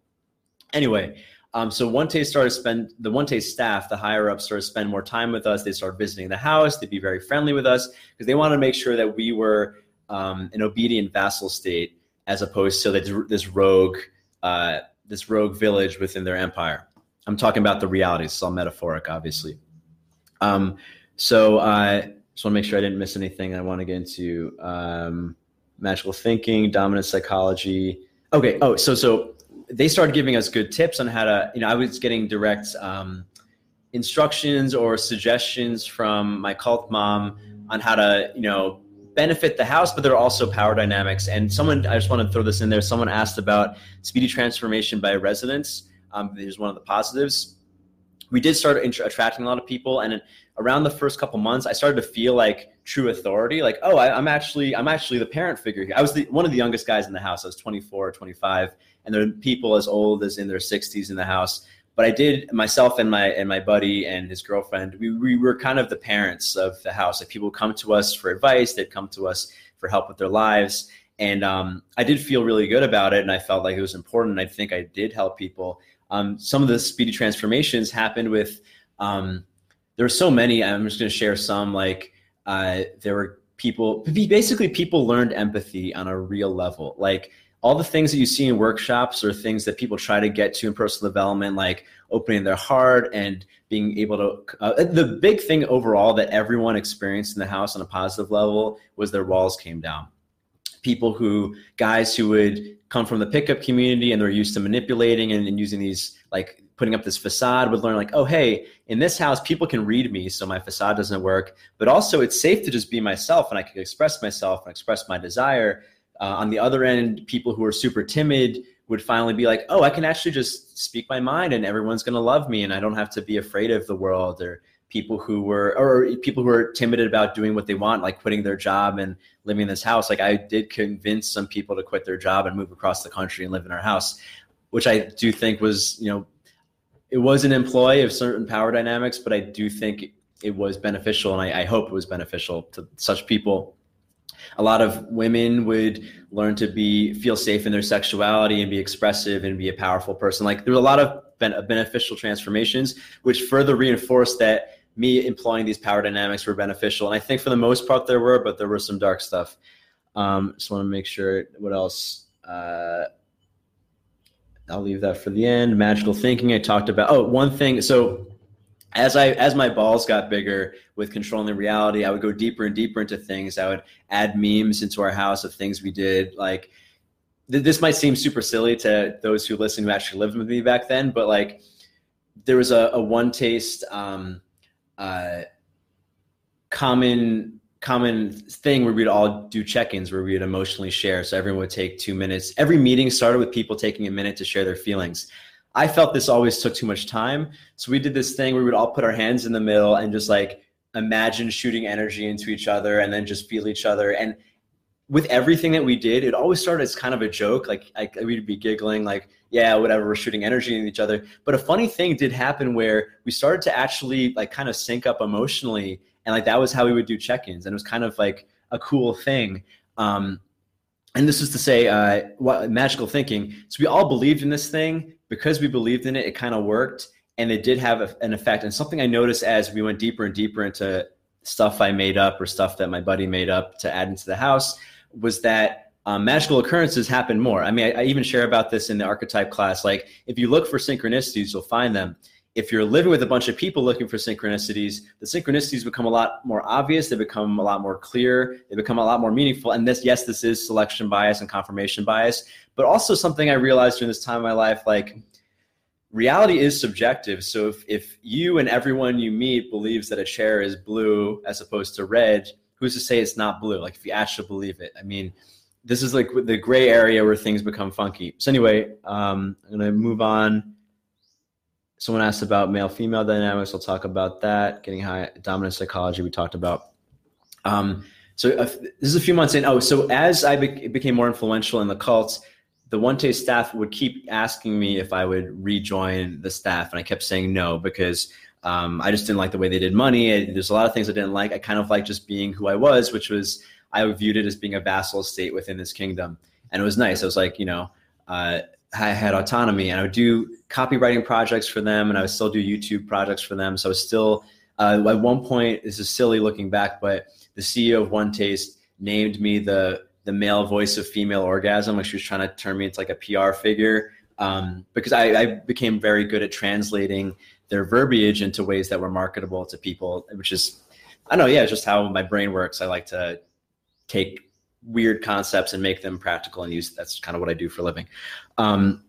Speaker 1: Anyway, um, so one taste started spend the one taste staff, the higher ups started spend more time with us. They started visiting the house. They'd be very friendly with us because they wanted to make sure that we were um, an obedient vassal state as opposed to this rogue uh, this rogue village within their empire. I'm talking about the realities. It's all metaphoric, obviously. Um, so I uh, just want to make sure I didn't miss anything. I want to get into um, magical thinking, dominant psychology. Okay. Oh, so so they started giving us good tips on how to, you know, I was getting direct um, instructions or suggestions from my cult mom on how to, you know, benefit the house, but there are also power dynamics. And someone, I just want to throw this in there. Someone asked about speedy transformation by residents. Um, here's one of the positives. We did start attracting a lot of people, and around the first couple months, I started to feel like true authority. Like, oh, I, am actually, I'm actually the parent figure here. I was the, one of the youngest guys in the house. I was 24, 25, and there are people as old as in their 60s in the house but i did myself and my and my buddy and his girlfriend we, we were kind of the parents of the house like people come to us for advice they'd come to us for help with their lives and um, i did feel really good about it and i felt like it was important i think i did help people um, some of the speedy transformations happened with um, there were so many. I'm just going to share some. Like uh, there were people, basically, people learned empathy on a real level. Like all the things that you see in workshops or things that people try to get to in personal development, like opening their heart and being able to. Uh, the big thing overall that everyone experienced in the house on a positive level was their walls came down. People who, guys who would come from the pickup community and they're used to manipulating and, and using these like putting up this facade would learn like oh hey in this house people can read me so my facade doesn't work but also it's safe to just be myself and i can express myself and express my desire uh, on the other end people who are super timid would finally be like oh i can actually just speak my mind and everyone's going to love me and i don't have to be afraid of the world or people who were or people who are timid about doing what they want like quitting their job and living in this house like i did convince some people to quit their job and move across the country and live in our house which i do think was you know it was an employee of certain power dynamics, but I do think it was beneficial, and I, I hope it was beneficial to such people. A lot of women would learn to be feel safe in their sexuality and be expressive and be a powerful person. Like there's a lot of ben- beneficial transformations, which further reinforced that me employing these power dynamics were beneficial. And I think for the most part there were, but there was some dark stuff. Um, just want to make sure what else. Uh, I'll leave that for the end. Magical thinking. I talked about. Oh, one thing. So as I as my balls got bigger with controlling the reality, I would go deeper and deeper into things. I would add memes into our house of things we did. Like th- this might seem super silly to those who listen who actually lived with me back then, but like there was a, a one taste um, uh, common common thing where we'd all do check-ins where we'd emotionally share so everyone would take two minutes every meeting started with people taking a minute to share their feelings i felt this always took too much time. So we did this thing where we would all put our hands in the middle and just like imagine shooting energy into each other and then just feel each other. And with everything that we did it always started as kind of a joke. Like I, we'd be giggling like yeah whatever we're shooting energy in each other. But a funny thing did happen where we started to actually like kind of sync up emotionally. And like that was how we would do check-ins. And it was kind of like a cool thing. Um, and this is to say uh, what magical thinking. So we all believed in this thing because we believed in it it kind of worked and it did have a, an effect and something i noticed as we went deeper and deeper into stuff i made up or stuff that my buddy made up to add into the house was that um, magical occurrences happen more i mean I, I even share about this in the archetype class like if you look for synchronicities you'll find them if you're living with a bunch of people looking for synchronicities, the synchronicities become a lot more obvious. They become a lot more clear. They become a lot more meaningful. And this, yes, this is selection bias and confirmation bias, but also something I realized during this time of my life, like reality is subjective. So if, if you and everyone you meet believes that a chair is blue as opposed to red, who's to say it's not blue? Like if you actually believe it, I mean, this is like the gray area where things become funky. So anyway, um, I'm to move on someone asked about male female dynamics. I'll talk about that. Getting high dominant psychology, we talked about. Um, so uh, this is a few months in. Oh, so as I be- became more influential in the cults, the one taste staff would keep asking me if I would rejoin the staff, and I kept saying no because um, I just didn't like the way they did money. There's a lot of things I didn't like. I kind of like just being who I was, which was I viewed it as being a vassal state within this kingdom, and it was nice. I was like, you know, uh, I had autonomy and I would do copywriting projects for them and I would still do YouTube projects for them. So I was still, uh, at one point, this is silly looking back, but the CEO of One Taste named me the the male voice of female orgasm. Like she was trying to turn me into like a PR figure um, because I, I became very good at translating their verbiage into ways that were marketable to people, which is, I don't know, yeah, it's just how my brain works. I like to take weird concepts and make them practical and use that's kind of what I do for a living. Um,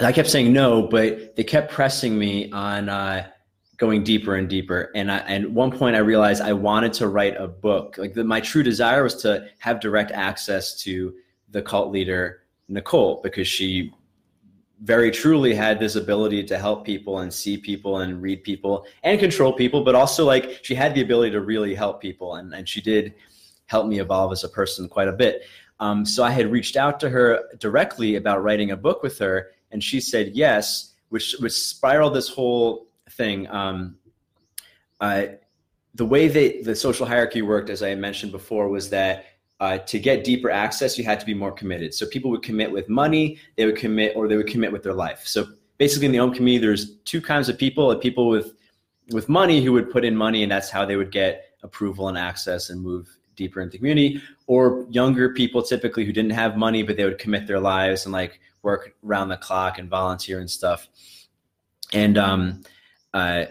Speaker 1: I kept saying no, but they kept pressing me on uh, going deeper and deeper. And I, and one point I realized I wanted to write a book. Like the, my true desire was to have direct access to the cult leader Nicole because she very truly had this ability to help people and see people and read people and control people, but also like she had the ability to really help people. And, and she did help me evolve as a person quite a bit. Um, so I had reached out to her directly about writing a book with her, and she said yes, which which spiraled this whole thing. Um, uh, the way that the social hierarchy worked, as I mentioned before, was that uh, to get deeper access, you had to be more committed. So people would commit with money, they would commit, or they would commit with their life. So basically, in the Om community, there's two kinds of people: people with with money who would put in money and that's how they would get approval and access and move deeper into the community or younger people typically who didn't have money but they would commit their lives and like work around the clock and volunteer and stuff and um, uh,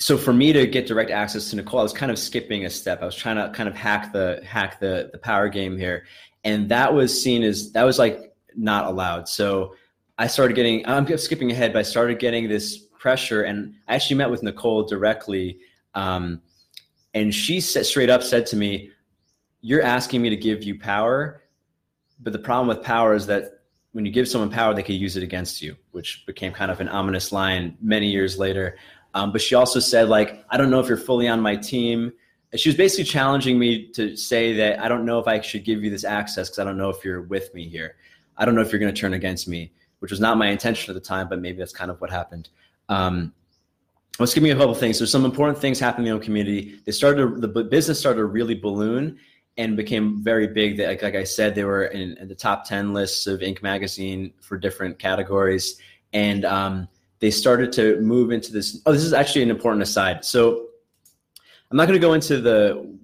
Speaker 1: so for me to get direct access to nicole i was kind of skipping a step. I was trying to kind of hack the hack the the power game here. And that was seen as that was like not allowed. So i started getting i'm skipping ahead but i started getting this pressure and i actually met with nicole directly um, and she said straight up said to me you're asking me to give you power but the problem with power is that when you give someone power they could use it against you which became kind of an ominous line many years later um, but she also said like i don't know if you're fully on my team she was basically challenging me to say that i don't know if i should give you this access because i don't know if you're with me here i don't know if you're going to turn against me which was not my intention at the time but maybe that's kind of what happened um, let's give me a couple things. There's some important things happening in the community. They started the business started to really balloon and became very big. That like, like I said, they were in, in, the top ten lists of Inc. magazine for different categories, and um, they started to move into this. Oh, this is actually an important aside. So I'm not going to go into the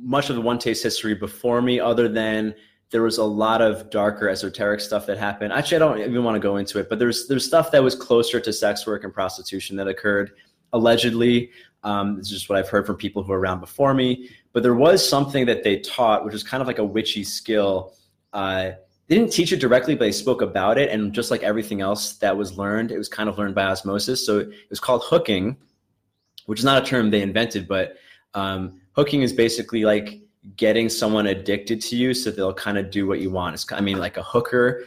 Speaker 1: much of the one taste history before me, other than there was a lot of darker esoteric stuff that happened. Actually, I don't even want to go into it, but there's there's stuff that was closer to sex work and prostitution that occurred allegedly. Um, this is just what I've heard from people who were around before me. But there was something that they taught, which was kind of like a witchy skill. Uh, they didn't teach it directly, but they spoke about it. And just like everything else that was learned, it was kind of learned by osmosis. So it was called hooking, which is not a term they invented, but um, hooking is basically like getting someone addicted to you so they'll kind of do what you want. It's, I mean, like a hooker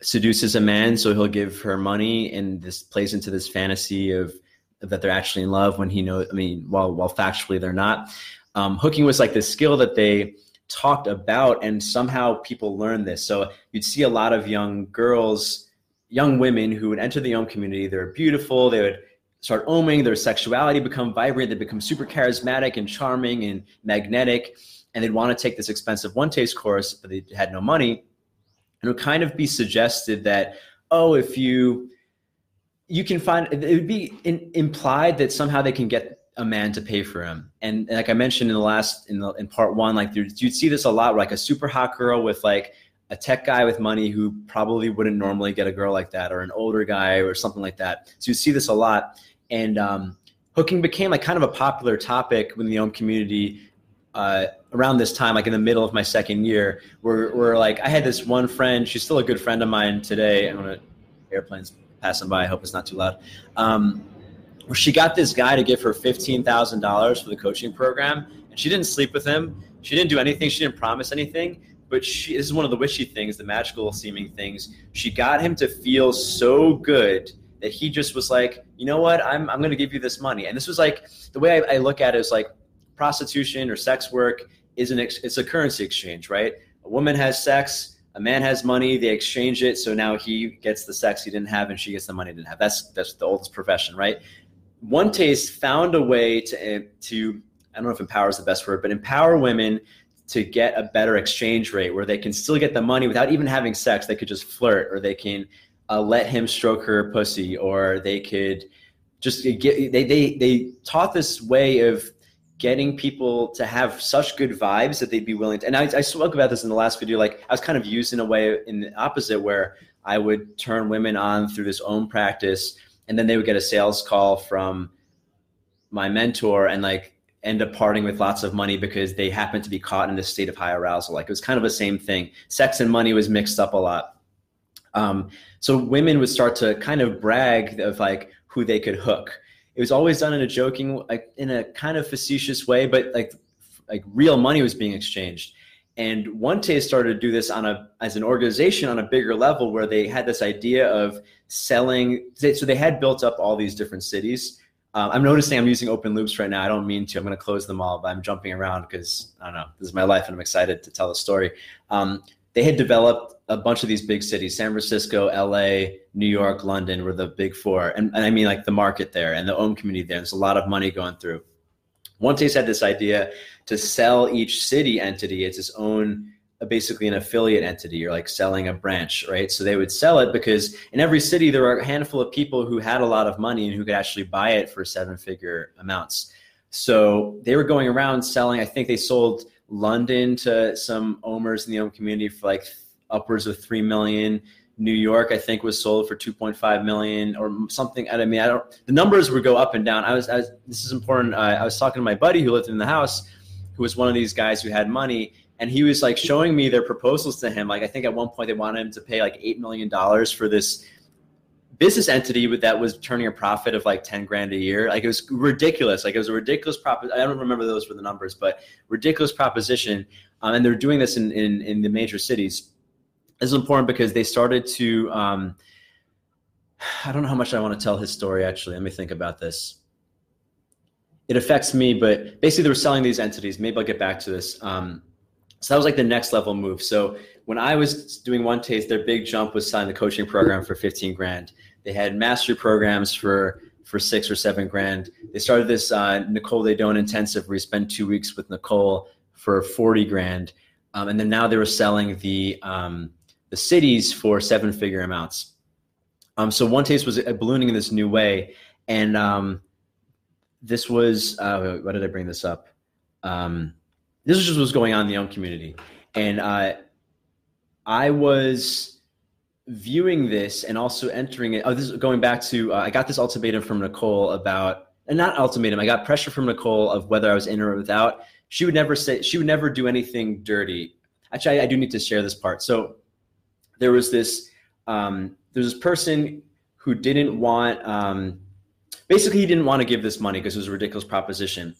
Speaker 1: seduces a man so he'll give her money and this plays into this fantasy of that they're actually in love when he knows i mean while while factually they're not um, hooking was like this skill that they talked about and somehow people learned this. So you'd see a lot of young girls young women who would enter the Om community. They're beautiful. They would start oming, their sexuality become vibrant, they become super charismatic and charming and magnetic, and they'd want to take this expensive one taste course, but they had no money. And it would kind of be suggested that, oh, if you you can find it would be in, implied that somehow they can get a man to pay for him. And, and like I mentioned in the last in the in part one, like you'd see this a lot, like a super hot girl with like a tech guy with money who probably wouldn't normally get a girl like that, or an older guy or something like that. So you see this a lot and um, hooking became like kind of a popular topic within the Om community uh, around this time, like in the middle of my second year, where, where like I had this one friend, she's still a good friend of mine today. I'm gonna airplanes passing by. I hope it's not too loud. Um, where she got this guy to give her fifteen thousand dollars for the coaching program, and she didn't sleep with him. She didn't do anything. She didn't promise anything. But she, this is one of the wishy things, the magical seeming things. She got him to feel so good that he just was like, you know what, I'm, I'm going to give you this money. And this was like, the way I, I look at it is like prostitution or sex work is an, ex- it's a currency exchange, right? A woman has sex, a man has money, they exchange it. So now he gets the sex he didn't have and she gets the money he didn't have. That's, that's the oldest profession, right? One Taste found a way to, to, I don't know if empower is the best word, but empower women to get a better exchange rate where they can still get the money without even having sex. They could just flirt or they can uh, let him stroke her pussy, or they could just get they they they taught this way of getting people to have such good vibes that they'd be willing to. And I, I spoke about this in the last video. Like I was kind of used in a way in the opposite where I would turn women on through this own practice, and then they would get a sales call from my mentor and like end up parting with lots of money because they happened to be caught in this state of high arousal. Like it was kind of the same thing. Sex and money was mixed up a lot. Um, so women would start to kind of brag of like who they could hook. It was always done in a joking, like in a kind of facetious way, but like like real money was being exchanged. And One Taste started to do this on a as an organization on a bigger level, where they had this idea of selling. So they had built up all these different cities. Um, I'm noticing I'm using open loops right now. I don't mean to. I'm going to close them all, but I'm jumping around because I don't know. This is my life, and I'm excited to tell the story. Um, they had developed a bunch of these big cities san francisco la new york london were the big four and, and i mean like the market there and the Om community there there's a lot of money going through One Taste had this idea to sell each city entity its its own uh, basically an affiliate entity you're like selling a branch right? So they would sell it because in every city there are a handful of people who had a lot of money and who could actually buy it for seven figure amounts. So they were going around selling i think they sold london to some omers in the Om community for like upwards of 3 million New York, I think, was sold for 2.5 million or something. I mean, I don't. The numbers would go up and down. I was. I was this is important. I, I was talking to my buddy who lived in the house, who was one of these guys who had money, and he was like showing me their proposals to him. Like I think at one point they wanted him to pay like eight million dollars for this business entity that was turning a profit of like 10 grand a year. Like it was ridiculous. Like it was a ridiculous prop. I don't remember those were the numbers, but ridiculous proposition. Um, and they're doing this in, in, in the major cities. This is important because they started to. Um, I don't know how much I want to tell his story. Actually, let me think about this. It affects me, but basically, they were selling these entities. Maybe I'll get back to this. Um, so that was like the next level move. So when I was doing one taste, their big jump was signing the coaching program for 15 grand. They had mastery programs for for six or seven grand. They started this uh, Nicole Daedone intensive where you spend two weeks with Nicole for 40 grand. Um, and then now they were selling the um, the cities for seven figure amounts. Um, so one taste was ballooning in this new way, and um, this was uh, why did I bring this up? Um, this was just what was going on in the Om community, and uh, I was viewing this and also entering it. Oh, this is going back to uh, I got this ultimatum from Nicole about, and not ultimatum. I got pressure from Nicole of whether I was in or without. She would never say she would never do anything dirty. Actually, I, I do need to share this part. So there was this um, there's this person who didn't want um, basically he didn't want to give this money because it was a ridiculous proposition.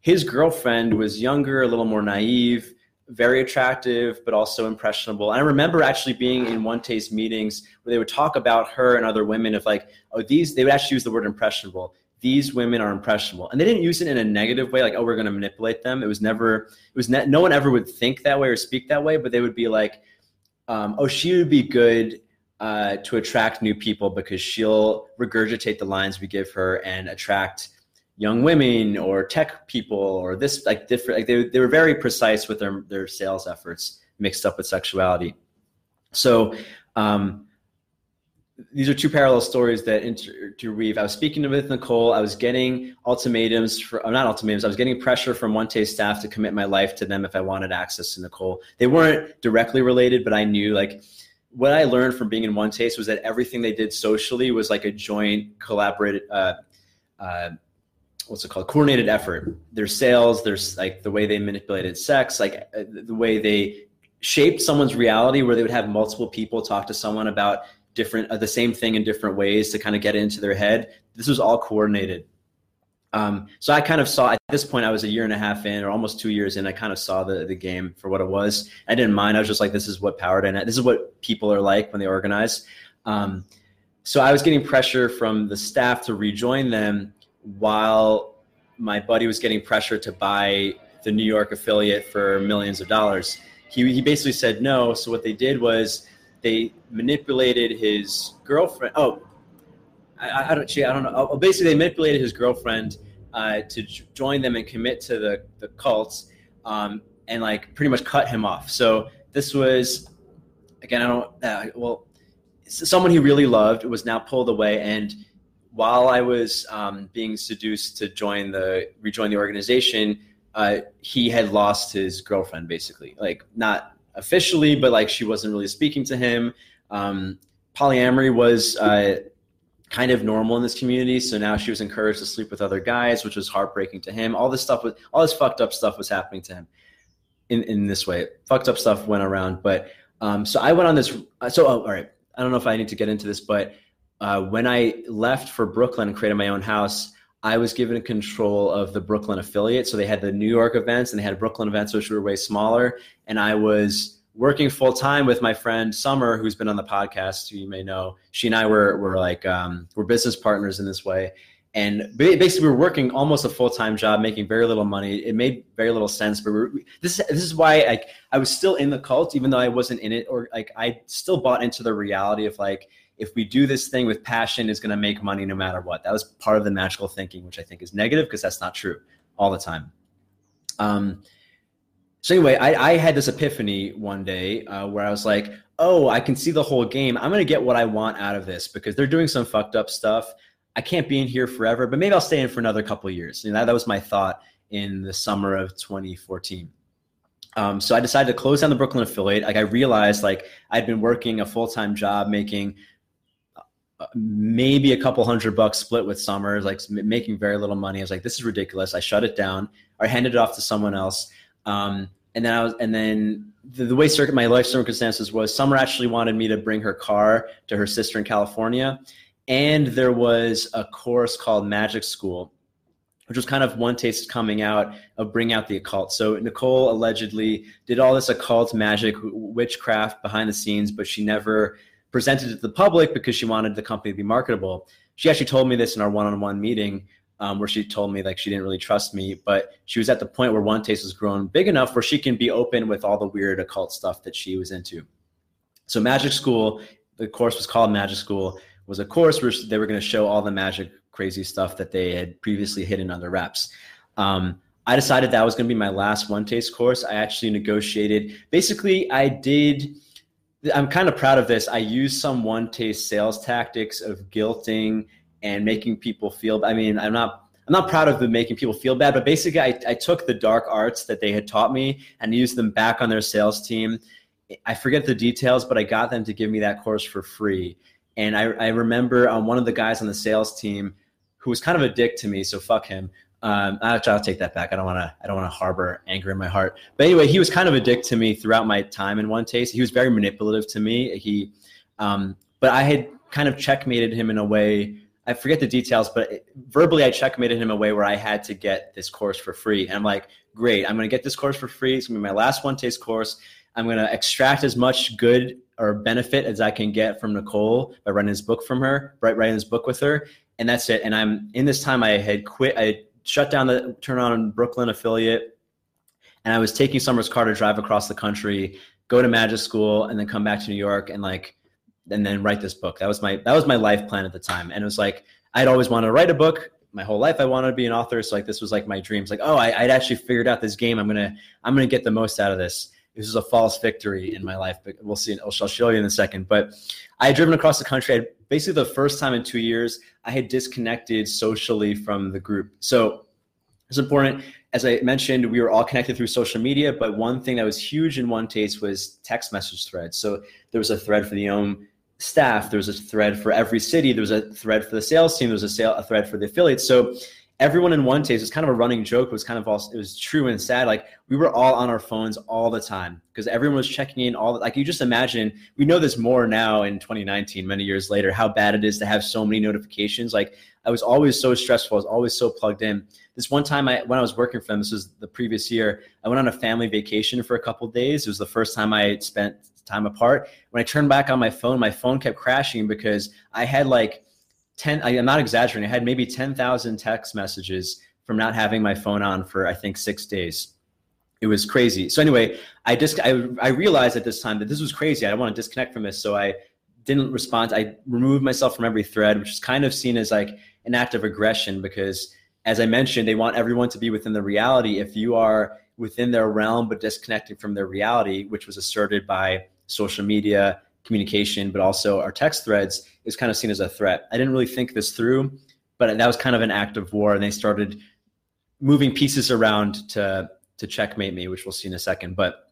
Speaker 1: His girlfriend was younger, a little more naive, very attractive, but also impressionable. And I remember actually being in one taste meetings where they would talk about her and other women of like, oh, these they would actually use the word impressionable. These women are impressionable, and they didn't use it in a negative way, like, oh, we're going to manipulate them. It was never, it was ne- no one ever would think that way or speak that way, but they would be like, um, oh, she would be good uh, to attract new people because she'll regurgitate the lines we give her and attract young women or tech people or this like different like they, they were very precise with their their sales efforts mixed up with sexuality. So um, these are two parallel stories that interweave. I was speaking with Nicole. I was getting ultimatums for, not ultimatums. I was getting pressure from One Taste staff to commit my life to them if I wanted access to Nicole. They weren't directly related, but I knew like what I learned from being in One Taste was that everything they did socially was like a joint, collaborated, uh, uh, what's it called, coordinated effort. Their sales, there's like the way they manipulated sex, like uh, the way they shaped someone's reality, where they would have multiple people talk to someone about different uh, the same thing in different ways to kind of get into their head. This was all coordinated. Um, so i kind of saw at this point i was a year and a half in or almost two years in i kind of saw the, the game for what it was. I didn't mind i was just like this is what power dynamic this is what people are like when they organize. Um, so i was getting pressure from the staff to rejoin them while my buddy was getting pressure to buy the new york affiliate for millions of dollars. He, he basically said no so what they did was they manipulated his girlfriend. Oh, I, I don't. Gee, I don't know. Oh, basically, they manipulated his girlfriend uh, to join them and commit to the the cults, um, and like pretty much cut him off. So this was, again, I don't. Uh, well, someone he really loved was now pulled away, and while I was um, being seduced to join the rejoin the organization, uh, he had lost his girlfriend, basically. Like not officially, but like she wasn't really speaking to him. Um, polyamory was uh, kind of normal in this community, so now she was encouraged to sleep with other guys, which was heartbreaking to him. All this stuff was, all this fucked up stuff was happening to him in in this way. Fucked up stuff went around, but um, so I went on this. So oh, all right, I don't know if I need to get into this, but uh, when I left for Brooklyn and created my own house. I was given control of the Brooklyn affiliate. So they had the New York events and they had Brooklyn events, which were way smaller. And I was working full time with my friend Summer, who's been on the podcast, who you may know. She and I were, were like, um, we're business partners in this way. And basically, we were working almost a full time job, making very little money. It made very little sense, but we this this is why like I was still in the cult, even though I wasn't in it, or like I still bought into the reality of like if we do this thing with passion, it's going to make money no matter what. That was part of the magical thinking, which I think is negative because that's not true all the time. Um, so anyway, I, I had this epiphany one day uh, where I was like, oh, I can see the whole game. I'm going to get what I want out of this because they're doing some fucked up stuff. I can't be in here forever, but maybe I'll stay in for another couple years. And that, that was my thought in the summer of 2014. Um, so I decided to close down the Brooklyn affiliate. Like I realized, like I'd been working a full time job, making maybe a couple hundred bucks split with summers, like making very little money. I was like, this is ridiculous. I shut it down. I handed it off to someone else. Um, and then I was, and then the, the way circuit my life circumstances was, Summer actually wanted me to bring her car to her sister in California, and there was a course called Magic School, which was kind of one taste coming out of bring out the occult. So Nicole allegedly did all this occult magic witchcraft behind the scenes, but she never presented it to the public because she wanted the company to be marketable. She actually told me this in our one-on-one meeting um, where she told me like she didn't really trust me, but she was at the point where One Taste was grown big enough where she can be open with all the weird occult stuff that she was into. So Magic School, the course was called Magic School, was a course where they were going to show all the magic crazy stuff that they had previously hidden under wraps. Um, I decided that was going to be my last One Taste course. I actually negotiated. Basically, I did. I'm kind of proud of this. I used some One Taste sales tactics of guilting and making people feel. I mean, I'm not I'm not proud of the making people feel bad, but basically, I, I took the dark arts that they had taught me and used them back on their sales team. I forget the details, but I got them to give me that course for free. And I, I remember um, one of the guys on the sales team who was kind of a dick to me, so fuck him. Um, I'll, I'll take that back. I don't want to. I don't want to harbor anger in my heart. But anyway, he was kind of a dick to me throughout my time in One Taste. He was very manipulative to me. He, um, but I had kind of checkmated him in a way I forget the details, but verbally I checkmated him in a way where I had to get this course for free. And I'm like, great, I'm going to get this course for free. It's going to be my last one taste course. I'm going to extract as much good or benefit as I can get from Nicole by writing this book from her, writing this book with her. And that's it. And I'm in this time I had quit. I shut down the turn on Brooklyn affiliate and I was taking Summer's car to drive across the country, go to magic school and then come back to New York and like and then write this book. That was my that was my life plan at the time. And it was like I'd always wanted to write a book. My whole life I wanted to be an author. So like this was like my dreams. Like, oh, I, would actually figured out this game. I'm gonna I'm gonna get the most out of this. This is a false victory in my life, but we'll see. I'll show you in a second. But I had driven across the country. I basically the first time in two years, I had disconnected socially from the group. So it's important. As I mentioned, we were all connected through social media, but one thing that was huge in One Taste was text message threads. So there was a thread for the OM staff. There was a thread for every city. There was a thread for the sales team. There was a, sale, a thread for the affiliates. So everyone in one taste was kind of a running joke. It was kind of all, it was true and sad. Like we were all on our phones all the time because everyone was checking in all the, like you just imagine, we know this more now in 2019, many years later, how bad it is to have so many notifications. Like I was always so stressful. I was always so plugged in. This one time I, when I was working for them, this was the previous year, I went on a family vacation for a couple days. It was the first time I spent time apart. When I turned back on my phone, my phone kept crashing because I had like 10, I'm not exaggerating, I had maybe 10,000 text messages from not having my phone on for, I think, six days. It was crazy. So anyway, I just, I, I realized at this time that this was crazy. I don't want to disconnect from this. So I didn't respond. I removed myself from every thread, which is kind of seen as like an act of aggression because as I mentioned, they want everyone to be within the reality. If you are within their realm but disconnecting from their reality, which was asserted by social media communication, but also our text threads is kind of seen as a threat. I didn't really think this through, but that was kind of an act of war, and they started moving pieces around to to checkmate me, which we'll see in a second. But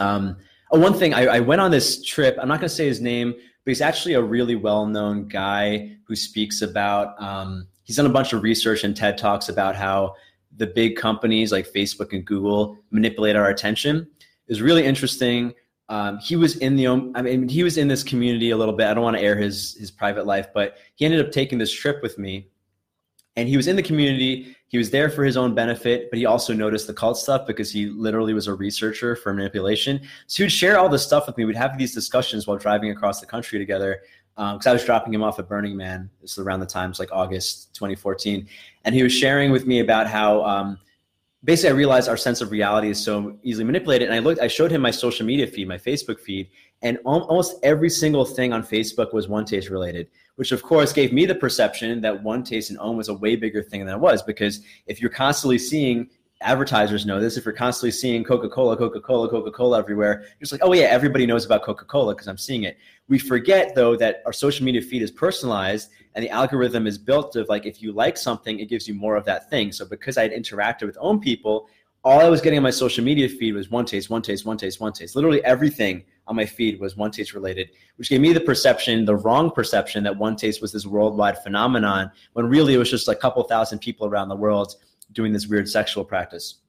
Speaker 1: um, oh, one thing, I, I went on this trip. I'm not going to say his name, but he's actually a really well known guy who speaks about. Um, he's done a bunch of research and TED talks about how the big companies like Facebook and Google manipulate our attention. Is really interesting. Um, he was in the I mean he was in this community a little bit. I don't want to air his his private life, but he ended up taking this trip with me, and he was in the community. He was there for his own benefit, but he also noticed the cult stuff because he literally was a researcher for manipulation. So he would share all this stuff with me. We'd have these discussions while driving across the country together because um, I was dropping him off at Burning Man. This is around the times like August 2014, and he was sharing with me about how. Um, basically I realized our sense of reality is so easily manipulated. And I looked, I showed him my social media feed, my Facebook feed, and almost every single thing on Facebook was one taste related, which of course gave me the perception that one taste and Om was a way bigger thing than it was. Because if you're constantly seeing advertisers know this. If you're constantly seeing Coca Cola, Coca Cola, Coca Cola everywhere, you're just like, oh yeah, everybody knows about Coca Cola because I'm seeing it. We forget though that our social media feed is personalized and the algorithm is built of like if you like something, it gives you more of that thing. So because I had interacted with Om people, all I was getting on my social media feed was one taste, one taste, one taste, one taste. Literally everything on my feed was one taste related, which gave me the perception, the wrong perception that one taste was this worldwide phenomenon when really it was just a couple thousand people around the world doing this weird sexual practice.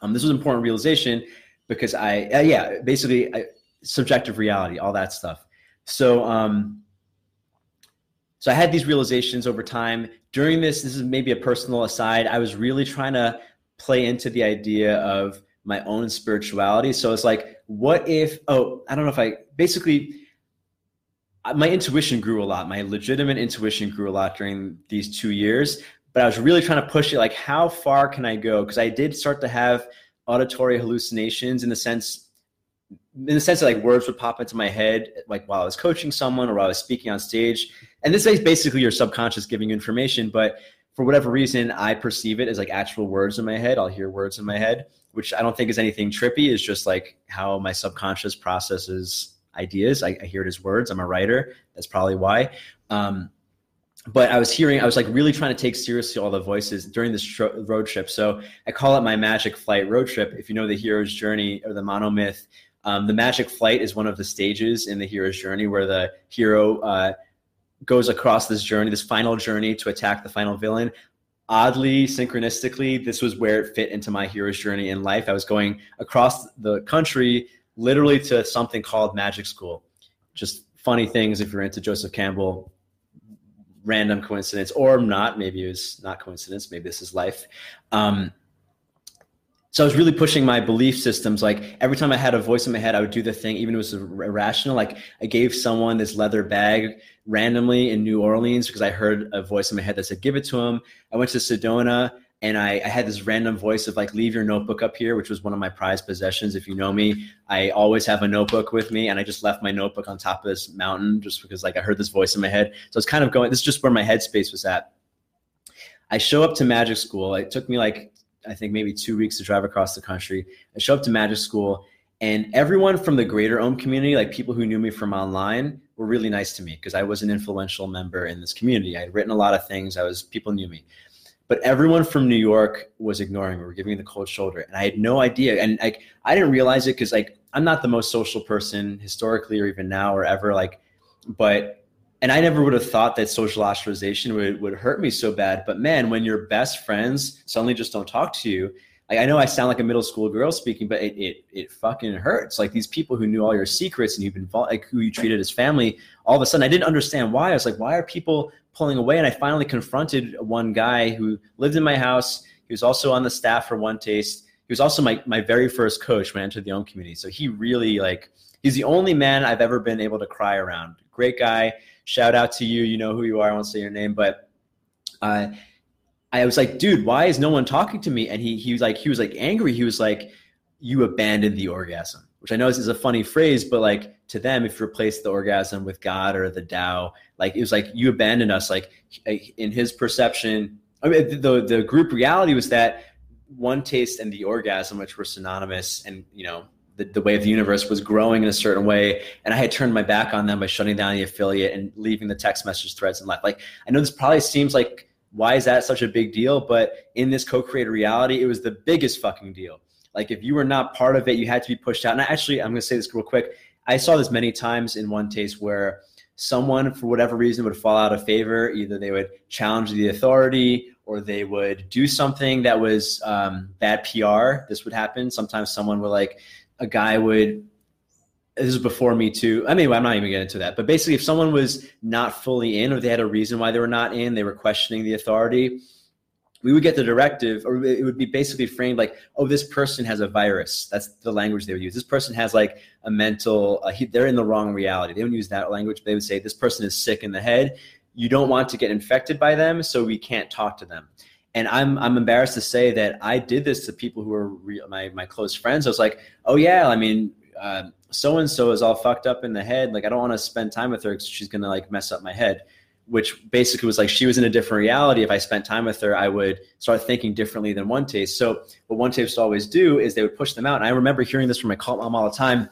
Speaker 1: Um, this was an important realization because I, uh, yeah, basically I, subjective reality, all that stuff. So, um, so I had these realizations over time. During this, this is maybe a personal aside. I was really trying to play into the idea of my own spirituality. So it's like, what if? Oh, I don't know if I basically my intuition grew a lot. My legitimate intuition grew a lot during these two years but I was really trying to push it like how far can I go? Because I did start to have auditory hallucinations in the sense in the sense that like words would pop into my head like while I was coaching someone or while I was speaking on stage. And this is basically your subconscious giving you information, but for whatever reason, I perceive it as like actual words in my head. I'll hear words in my head, which I don't think is anything trippy. It's just like how my subconscious processes ideas. I, I hear it as words. I'm a writer. That's probably why. Um, but I was hearing, I was like really trying to take seriously all the voices during this tro- road trip. So I call it my magic flight road trip. If you know the hero's journey or the monomyth, um, the magic flight is one of the stages in the hero's journey where the hero uh, goes across this journey, this final journey to attack the final villain. Oddly, synchronistically, this was where it fit into my hero's journey in life. I was going across the country, literally to something called magic school. Just funny things if you're into Joseph Campbell random coincidence or not. Maybe it was not coincidence. Maybe this is life. Um, so I was really pushing my belief systems. Like every time I had a voice in my head, I would do the thing, even if it was irrational. Like I gave someone this leather bag randomly in New Orleans because I heard a voice in my head that said, give it to him. I went to Sedona and I, I, had this random voice of like leave your notebook up here which was one of my prized possessions if you know me. I always have a notebook with me and i just left my notebook on top of this mountain just because like i heard this voice in my head. So it's kind of going this is just where my headspace was at. I show up to magic school. It took me like i think maybe two weeks to drive across the country. I show up to magic school and everyone from the greater Om community like people who knew me from online were really nice to me because i was an influential member in this community. I had written a lot of things. I was people knew me but everyone from New York was ignoring me, were giving me the cold shoulder, and I had no idea. And like I didn't realize it because like I'm not the most social person historically or even now or ever. Like, but and I never would have thought that social ostracization would would hurt me so bad. But man, when your best friends suddenly just don't talk to you, like I know I sound like a middle school girl speaking, but it it it fucking hurts. Like these people who knew all your secrets and you've been like who you treated as family, all of a sudden I didn't understand why. I was like, why are people pulling away. And I finally confronted one guy who lived in my house. He was also on the staff for One Taste. He was also my, my very first coach when I entered the Om community. So he really like he's the only man I've ever been able to cry around. Great guy. Shout out to you. You know who you are. I won't say your name, but uh, I was like, dude, why is no one talking to me? And he he was like he was like angry. He was like, you abandoned the orgasm which I know is a funny phrase, but like to them, if you replace the orgasm with God or the Tao, like it was like you abandoned us. Like in his perception, I mean, the the group reality was that one taste and the orgasm, which were synonymous, and you know the, the way of the universe was growing in a certain way, and I had turned my back on them by shutting down the affiliate and leaving the text message threads and left. Like I know this probably seems like why is that such a big deal, but in this co-created reality, it was the biggest fucking deal like if you were not part of it, you had to be pushed out. And actually, I'm going to say this real quick. I saw this many times in one taste where someone, for whatever reason, would fall out of favor. Either they would challenge the authority or they would do something that was um, bad PR. This would happen. Sometimes someone would like, a guy would this is before me too. I mean, I'm not even getting into that. But basically, if someone was not fully in, or they had a reason why they were not in, they were questioning the authority we would get the directive, or it would be basically framed like, oh, this person has a virus. That's the language they would use. This person has like a mental, uh, he, they're in the wrong reality. They wouldn't use that language. They would say, this person is sick in the head. You don't want to get infected by them, so we can't talk to them. And I'm, I'm embarrassed to say that I did this to people who were re- my, my close friends. I was like, oh, yeah, I mean, so and so is all fucked up in the head. Like, I don't want to spend time with her because she's going to like mess up my head which basically was like she was in a different reality. If I spent time with her, I would start thinking differently than one taste. So what one would always do is they would push them out. And I remember hearing this from my cult mom all the time.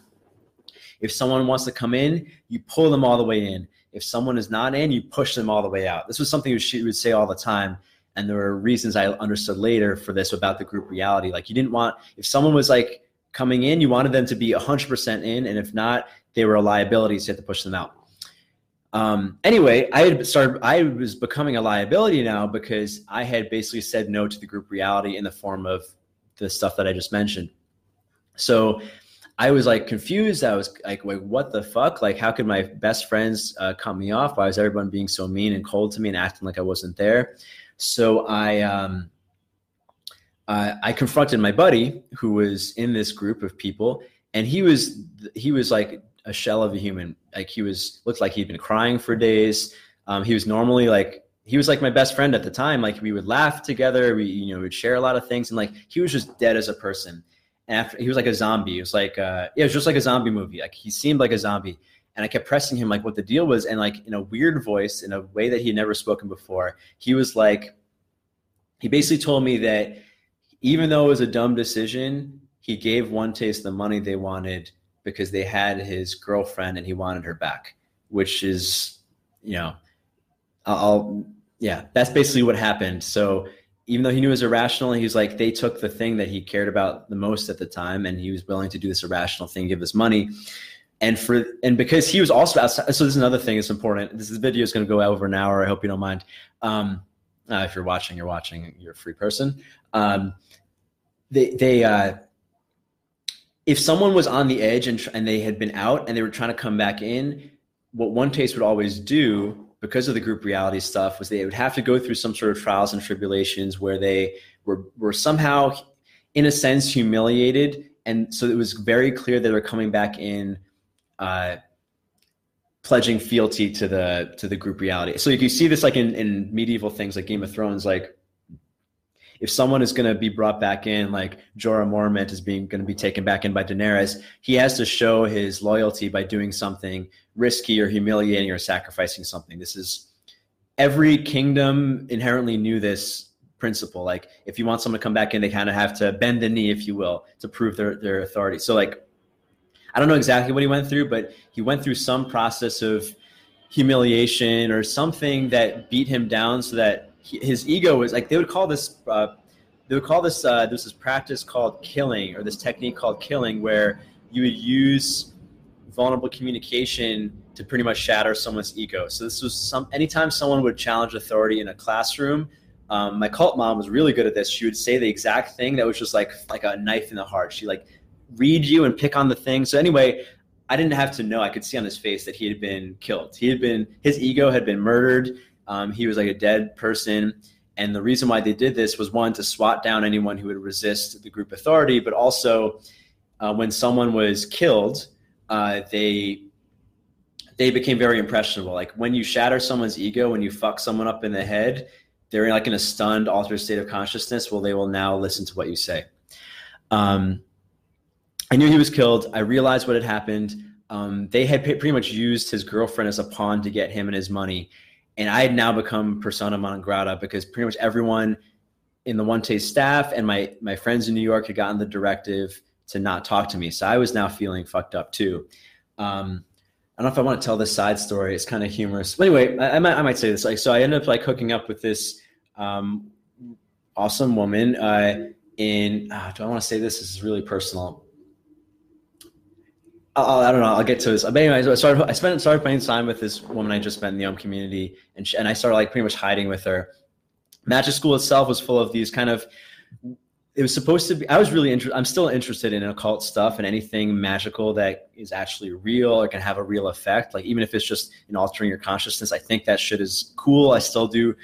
Speaker 1: If someone wants to come in, you pull them all the way in. If someone is not in, you push them all the way out. This was something she would say all the time. And there were reasons I understood later for this about the group reality. Like you didn't want, if someone was like coming in, you wanted them to be 100% in. And if not, they were a liability, so you had to push them out. Um, anyway, I had started, I was becoming a liability now because I had basically said no to the group reality in the form of the stuff that I just mentioned. So I was like confused. I was like, wait, what the fuck? Like, how could my best friends uh, cut me off? Why was everyone being so mean and cold to me and acting like I wasn't there? So I, um, uh, I confronted my buddy who was in this group of people, and he was he was like a shell of a human. Like he was looked like he'd been crying for days. Um, he was normally like he was like my best friend at the time. Like we would laugh together. We you know would share a lot of things, and like he was just dead as a person. And after he was like a zombie. It was like uh, yeah, it was just like a zombie movie. Like he seemed like a zombie. And I kept pressing him like what the deal was, and like in a weird voice, in a way that he had never spoken before, he was like, he basically told me that even though it was a dumb decision, he gave One Taste the money they wanted because they had his girlfriend and he wanted her back, which is, you know, I'll, yeah, that's basically what happened. So even though he knew it was irrational, he was like, they took the thing that he cared about the most at the time and he was willing to do this irrational thing, give this money. And for, and because he was also outside, so this is another thing that's important. This video is going to go over an hour. I hope you don't mind. Um, uh, if you're watching, you're watching, you're a free person. Um, they, they, uh, if someone was on the edge and, and they had been out and they were trying to come back in, what one taste would always do because of the group reality stuff was they would have to go through some sort of trials and tribulations where they were, were somehow in a sense humiliated. And so it was very clear they were coming back in uh, pledging fealty to the to the group reality. So you can see this like in, in medieval things like game of thrones like if someone is going to be brought back in, like Jorah Mormont is being going to be taken back in by Daenerys, he has to show his loyalty by doing something risky or humiliating or sacrificing something. This is every kingdom inherently knew this principle. Like if you want someone to come back in, they kind of have to bend the knee, if you will, to prove their their authority. So like, I don't know exactly what he went through, but he went through some process of humiliation or something that beat him down so that his ego was like they would call this uh, they would call this uh, this practice called killing or this technique called killing where you would use vulnerable communication to pretty much shatter someone's ego. So this was some anytime someone would challenge authority in a classroom. Um, my cult mom was really good at this. She would say the exact thing that was just like like a knife in the heart. She like read you and pick on the thing. So anyway, I didn't have to know. I could see on his face that he had been killed. He had been his ego had been murdered. Um, he was like a dead person. And the reason why they did this was one, to swat down anyone who would resist the group authority, but also uh, when someone was killed, uh, they they became very impressionable. Like when you shatter someone's ego, when you fuck someone up in the head, they're like in a stunned, altered state of consciousness. Well, they will now listen to what you say. Um, I knew he was killed. I realized what had happened. Um, they had pretty much used his girlfriend as a pawn to get him and his money and I had now become persona non grata because pretty much everyone in the One Taste staff and my my friends in New York had gotten the directive to not talk to me. So I was now feeling fucked up too. Um, I don't know if I want to tell this side story. It's kind of humorous. But anyway, I, I, might, I might say this. Like, so I ended up like hooking up with this um, awesome woman. Uh, in uh, do I want to say this? This is really personal. I do not know. I'll get to this. But anyways, I started. I spent started playing time with this woman I just met in the Om community, and she, and I started like pretty much hiding with her. Magic school itself was full of these kind of. It was supposed to be. I was really interested. I'm still interested in occult stuff and anything magical that is actually real or can have a real effect. Like even if it's just in altering your consciousness, I think that shit is cool. I still do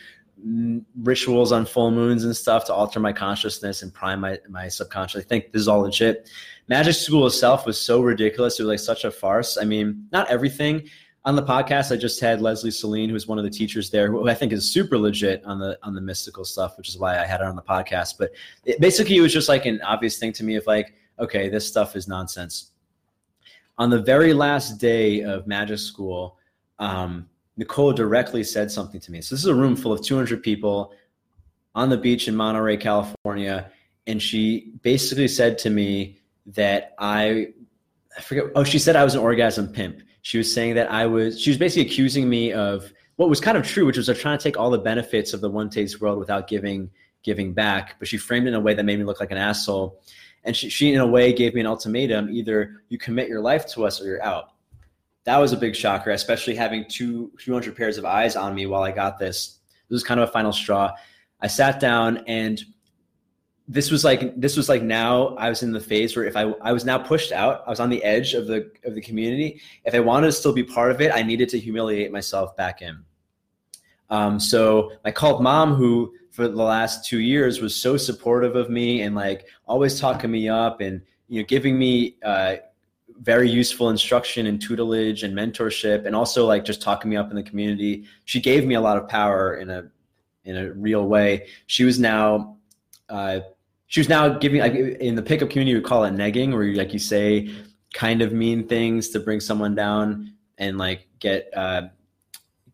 Speaker 1: rituals on full moons and stuff to alter my consciousness and prime my, my subconscious. I think this is all legit. Magic School itself was so ridiculous. It was like such a farce. I mean, not everything. On the podcast, I just had Leslie Celine, who's one of the teachers there, who I think is super legit on the on the mystical stuff, which is why I had her on the podcast. But it, basically, it was just like an obvious thing to me of like, okay, this stuff is nonsense. On the very last day of Magic School, um, Nicole directly said something to me. So this is a room full of 200 people on the beach in Monterey, California, and she basically said to me that I, I forget. Oh, she said I was an orgasm pimp. She was saying that I was. She was basically accusing me of what was kind of true, which was of trying to take all the benefits of the one taste world without giving giving back. But she framed it in a way that made me look like an asshole. And she, she in a way gave me an ultimatum: either you commit your life to us or you're out that was a big shocker, especially having two 200 pairs of eyes on me while I got this. This was kind of a final straw. I sat down and this was like this was like now I was in the phase where if I I was now pushed out, I was on the edge of the of the community. If I wanted to still be part of it, I needed to humiliate myself back in. Um, so my called mom, who for the last two years was so supportive of me and like always talking me up and you know giving me uh, very useful instruction and tutelage and mentorship and also like just talking me up in the community she gave me a lot of power in a in a real way she was now uh, she was now giving like in the pickup community we call it negging where you like you say kind of mean things to bring someone down and like get uh,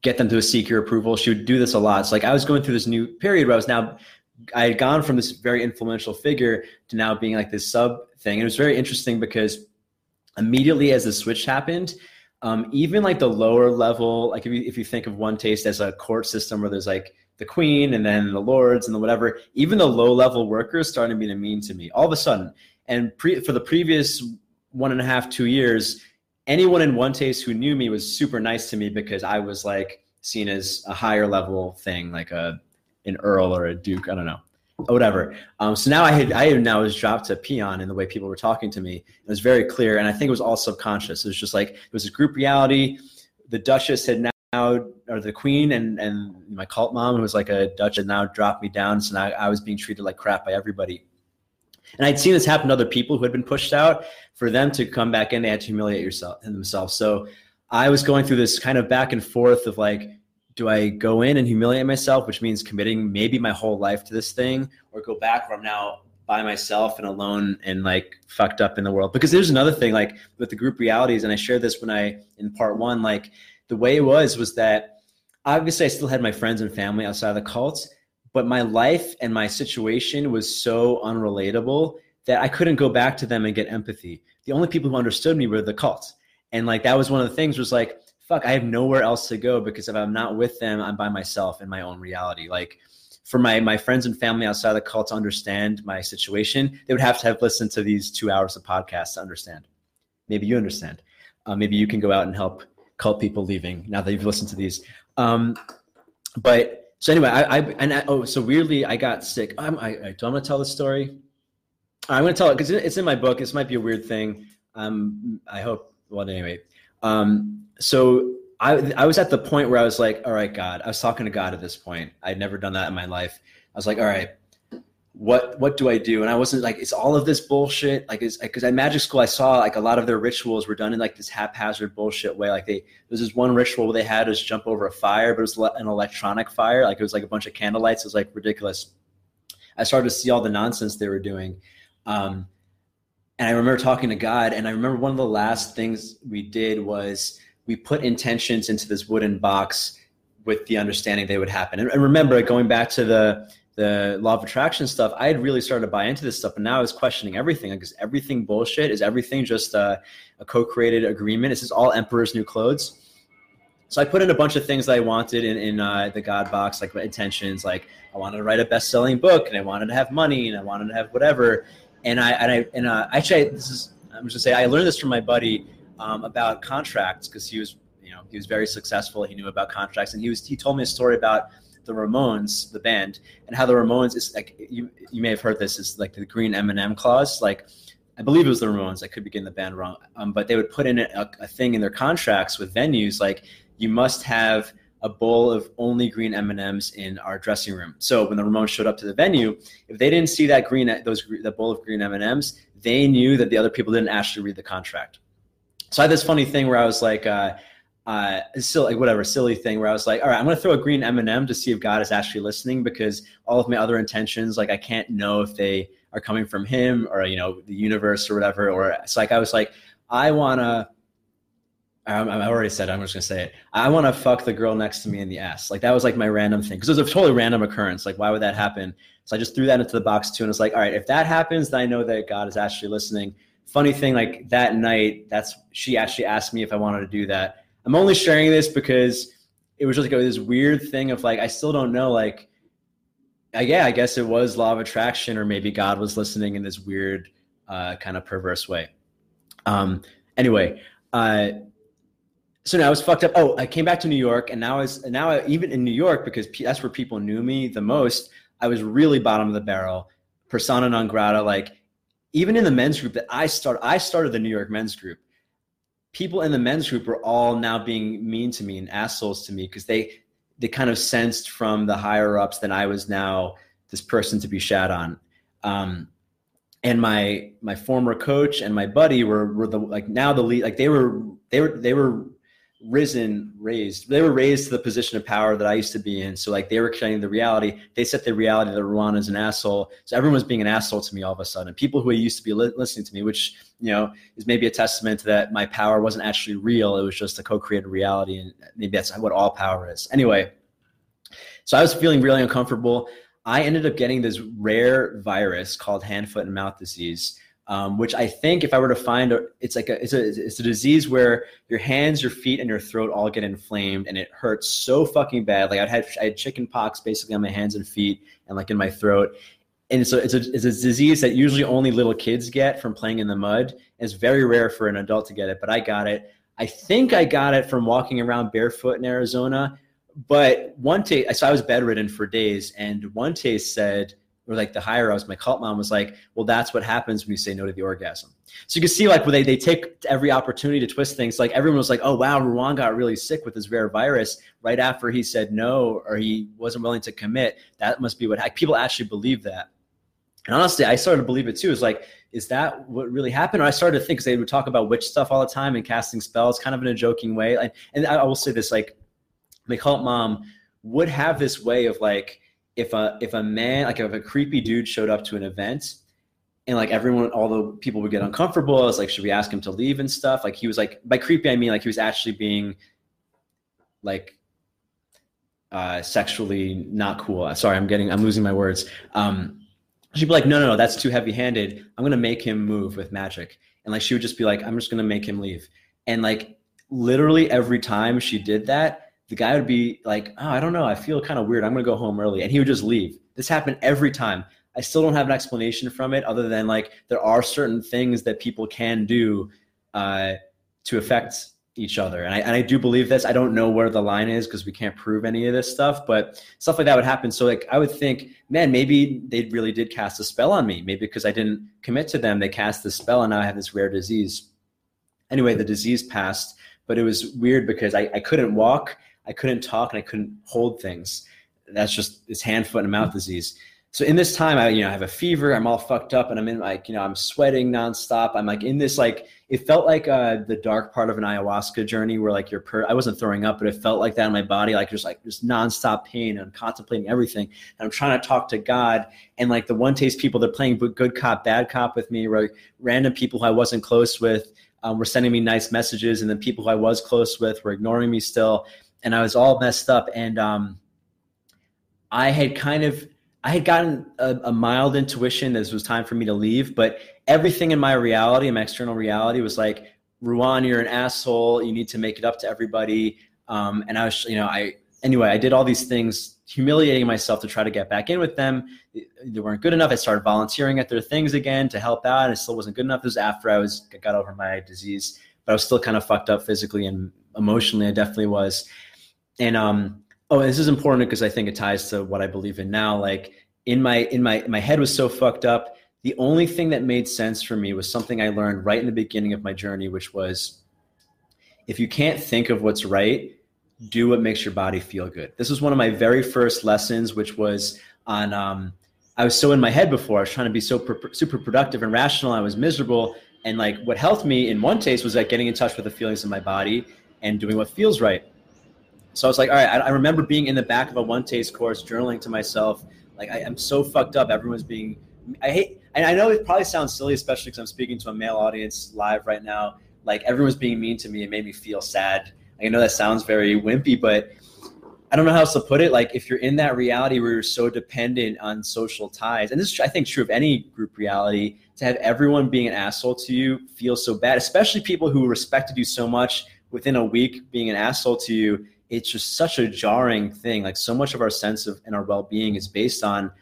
Speaker 1: get them to seek your approval. She would do this a lot. So like i was going through this new period where i was now i had gone from this very influential figure to now being like this sub thing. And it was very interesting because immediately as the switch happened, um, even like the lower level, like if you, if you think of one taste as a court system where there's like the queen and then the lords and the whatever, even the low level workers started being mean to me all of a sudden. And pre- for the previous one and a half, two years, anyone in one taste who knew me was super nice to me because I was like seen as a higher level thing, like a an earl or a duke. I don't know whatever. Um, so now I had I now was dropped to peon in the way people were talking to me. It was very clear, and I think it was all subconscious. It was just like it was a group reality. The Duchess had now, or the Queen, and and my cult mom, who was like a Dutch, had now dropped me down. So now I was being treated like crap by everybody. And I'd seen this happen to other people who had been pushed out. For them to come back in, they had to humiliate yourself and themselves. So I was going through this kind of back and forth of like do I go in and humiliate myself, which means committing maybe my whole life to this thing, or go back where I'm now by myself and alone and like fucked up in the world? Because there's another thing, like with the group realities, and I shared this when I in part one, like the way it was was that obviously I still had my friends and family outside of the cult, but my life and my situation was so unrelatable that I couldn't go back to them and get empathy. The only people who understood me were the cult. And like that was one of the things was like fuck, I have nowhere else to go because if I'm not with them, I'm by myself in my own reality. Like for my my friends and family outside the cult to understand my situation, they would have to have listened to these two hours of podcasts to understand. Maybe you understand. Uh, maybe you can go out and help cult people leaving now that you've listened to these. Um, but so anyway, I, I and I, oh, so weirdly, I got sick. I'm, I, I do I'm gonna tell the story. I'm gonna tell it because it's in my book. This might be a weird thing. Um, I hope. Well, anyway, um, so I, I was at the point where I was like, all right, God, I was talking to God at this point. I'd never done that in my life. I was like, all right, what, what do I do? And I wasn't like, it's all of this bullshit. Like, it's cause at magic school, I saw like a lot of their rituals were done in like this haphazard bullshit way. Like they, there's this one ritual they had was jump over a fire, but it was an electronic fire. Like it was like a bunch of candle lights. It was like ridiculous. I started to see all the nonsense they were doing. Um, and I remember talking to God, and I remember one of the last things we did was we put intentions into this wooden box with the understanding they would happen. And, and remember, going back to the the law of attraction stuff, I had really started to buy into this stuff, and now I was questioning everything. Because everything bullshit? Is everything just a, a co-created agreement? Is this all Emperor's New Clothes? So I put in a bunch of things that I wanted in, in uh, the God box, like my intentions, like I wanted to write a best-selling book, and I wanted to have money, and I wanted to have whatever and I and I and uh, actually this is I'm just gonna say I learned this from my buddy um, about contracts because he was you know he was very successful. He knew about contracts, and he was he told me a story about the Ramones, the band, and how the Ramones is like you you may have heard this is like the green M&M clause. Like I believe it was the Ramones. I could be getting the band wrong, um, but they would put in a, a thing in their contracts with venues like you must have a bowl of only green M&Ms in our dressing room. So when the Ramones showed up to the venue, if they didn't see that green those that bowl of green M&Ms, they knew that the other people didn't actually read the contract. So I had this funny thing where I was like, uh, uh, still like whatever silly thing where I was like, all right, I'm gonna throw a green M&M to see if God is actually listening because all of my other intentions, like I can't know if they are coming from Him or you know the universe or whatever. Or it's like I was like, I wanna Um, I already said it, I'm just gonna say it. I want to fuck the girl next to me in the ass. Like that was like my random thing because it was a totally random occurrence. Like why would that happen? So I just threw that into the box too, and it's like, all right, if that happens, then I know that God is actually listening. Funny thing, like that night, that's she actually asked me if I wanted to do that. I'm only sharing this because it was just like this weird thing of like I still don't know like. I, yeah, I guess it was law of attraction, or maybe God was listening in this weird, uh, kind of perverse way. Um, anyway, uh, so now I was fucked up. Oh, I came back to New York, and now I was now I, even in New York because that's where people knew me the most. I was really bottom of the barrel, persona non grata. Like even in the men's group that I started, I started the New York men's group. People in the men's group were all now being mean to me and assholes to me because they they kind of sensed from the higher ups that I was now this person to be shat on. Um, and my my former coach and my buddy were were the like now the lead like they were they were they were risen, raised. They were raised to the position of power that I used to be in. So like they were creating the reality. They set the reality that Ruwan is an asshole. So everyone was being an asshole to me all of a sudden. People who used to be li- listening to me, which you know is maybe a testament that my power wasn't actually real. It was just a co-created reality, and maybe that's what all power is. Anyway, so I was feeling really uncomfortable. I ended up getting this rare virus called hand, foot, and mouth disease um, which I think if I were to find, a, it's like a it's, a it's a disease where your hands, your feet, and your throat all get inflamed, and it hurts so fucking bad. Like I had I had chicken pox basically on my hands and feet, and like in my throat. And so it's a it's a disease that usually only little kids get from playing in the mud. It's very rare for an adult to get it, but I got it. I think I got it from walking around barefoot in Arizona. But one taste, so I was bedridden for days, and one taste said or like the higher ups, my cult mom was like, well, that's what happens when you say no to the orgasm. So you can see like where they, they take every opportunity to twist things. Like everyone was like, oh, wow, Ruwan got really sick with this rare virus right after he said no or he wasn't willing to commit. That must be what people actually believe that. And honestly, I started to believe it too. It's like, is that what really happened? Or I started to think because they would talk about witch stuff all the time and casting spells kind of in a joking way. And, and I will say this, like my cult mom would have this way of like, if a if a man like if a creepy dude showed up to an event and like everyone all the people would get uncomfortable i was like should we ask him to leave and stuff? Like he was like by creepy i mean like he was actually being like uh sexually not cool. Sorry i'm getting i'm losing my words. Um she'd be like no no no that's too heavy handed i'm gonna make him move with magic. And like she would just be like i'm just gonna make him leave. And like literally every time she did that the guy would be like, oh, I don't know. I feel kind of weird. I'm going to go home early. And he would just leave. This happened every time. I still don't have an explanation from it other than like there are certain things that people can do uh, to affect each other. And I, and I do believe this. I don't know where the line is because we can't prove any of this stuff, but stuff like that would happen. So like I would think, man, maybe they really did cast a spell on me. Maybe because I didn't commit to them, they cast the spell and now I have this rare disease. Anyway, the disease passed, but it was weird because I, I couldn't walk I couldn't talk and I couldn't hold things. That's just this hand, foot, and mouth disease. So in this time, I you know I have a fever. I'm all fucked up, and I'm in like you know I'm sweating nonstop. I'm like in this like it felt like uh, the dark part of an ayahuasca journey where like you're per- I wasn't throwing up, but it felt like that in my body, like just like just nonstop pain and I'm contemplating everything. And I'm trying to talk to God, and like the one taste people, they're playing good cop, bad cop with me, right? Random people who I wasn't close with. Um, were sending me nice messages, and then people who I was close with were ignoring me still and I was all messed up. And um, I had kind of I had gotten a, a, mild intuition that this was time for me to leave, but everything in my reality, in my external reality, was like, Ruwan, you're an asshole. You need to make it up to everybody. Um, and I was, you know, I anyway, I did all these things, humiliating myself to try to get back in with them. They weren't good enough. I started volunteering at their things again to help out, and it still wasn't good enough. This was after I was got over my disease, but I was still kind of fucked up physically and emotionally. I definitely was and um oh this is important because i think it ties to what i believe in now like in my in my my head was so fucked up. The only thing that made sense for me was something i learned right in the beginning of my journey which was if you can't think of what's right do what makes your body feel good. This was one of my very first lessons which was on um, i was so in my head before. I was trying to be so pr- super productive and rational. I was miserable. And like what helped me in one taste was like getting in touch with the feelings in my body and doing what feels right so I was like, all right, I, I remember being in the back of a one taste course, journaling to myself, like I, am so fucked up. Everyone's being, I hate, and I know it probably sounds silly, especially because I'm speaking to a male audience live right now. Like everyone's being mean to me. It made me feel sad. I know that sounds very wimpy, but I don't know how else to put it. Like if you're in that reality where you're so dependent on social ties, and this is I think true of any group reality, to have everyone being an asshole to you feels so bad, especially people who respected you so much within a week being an asshole to you. It's just such a jarring thing. Like so much of our sense of and our well-being is based on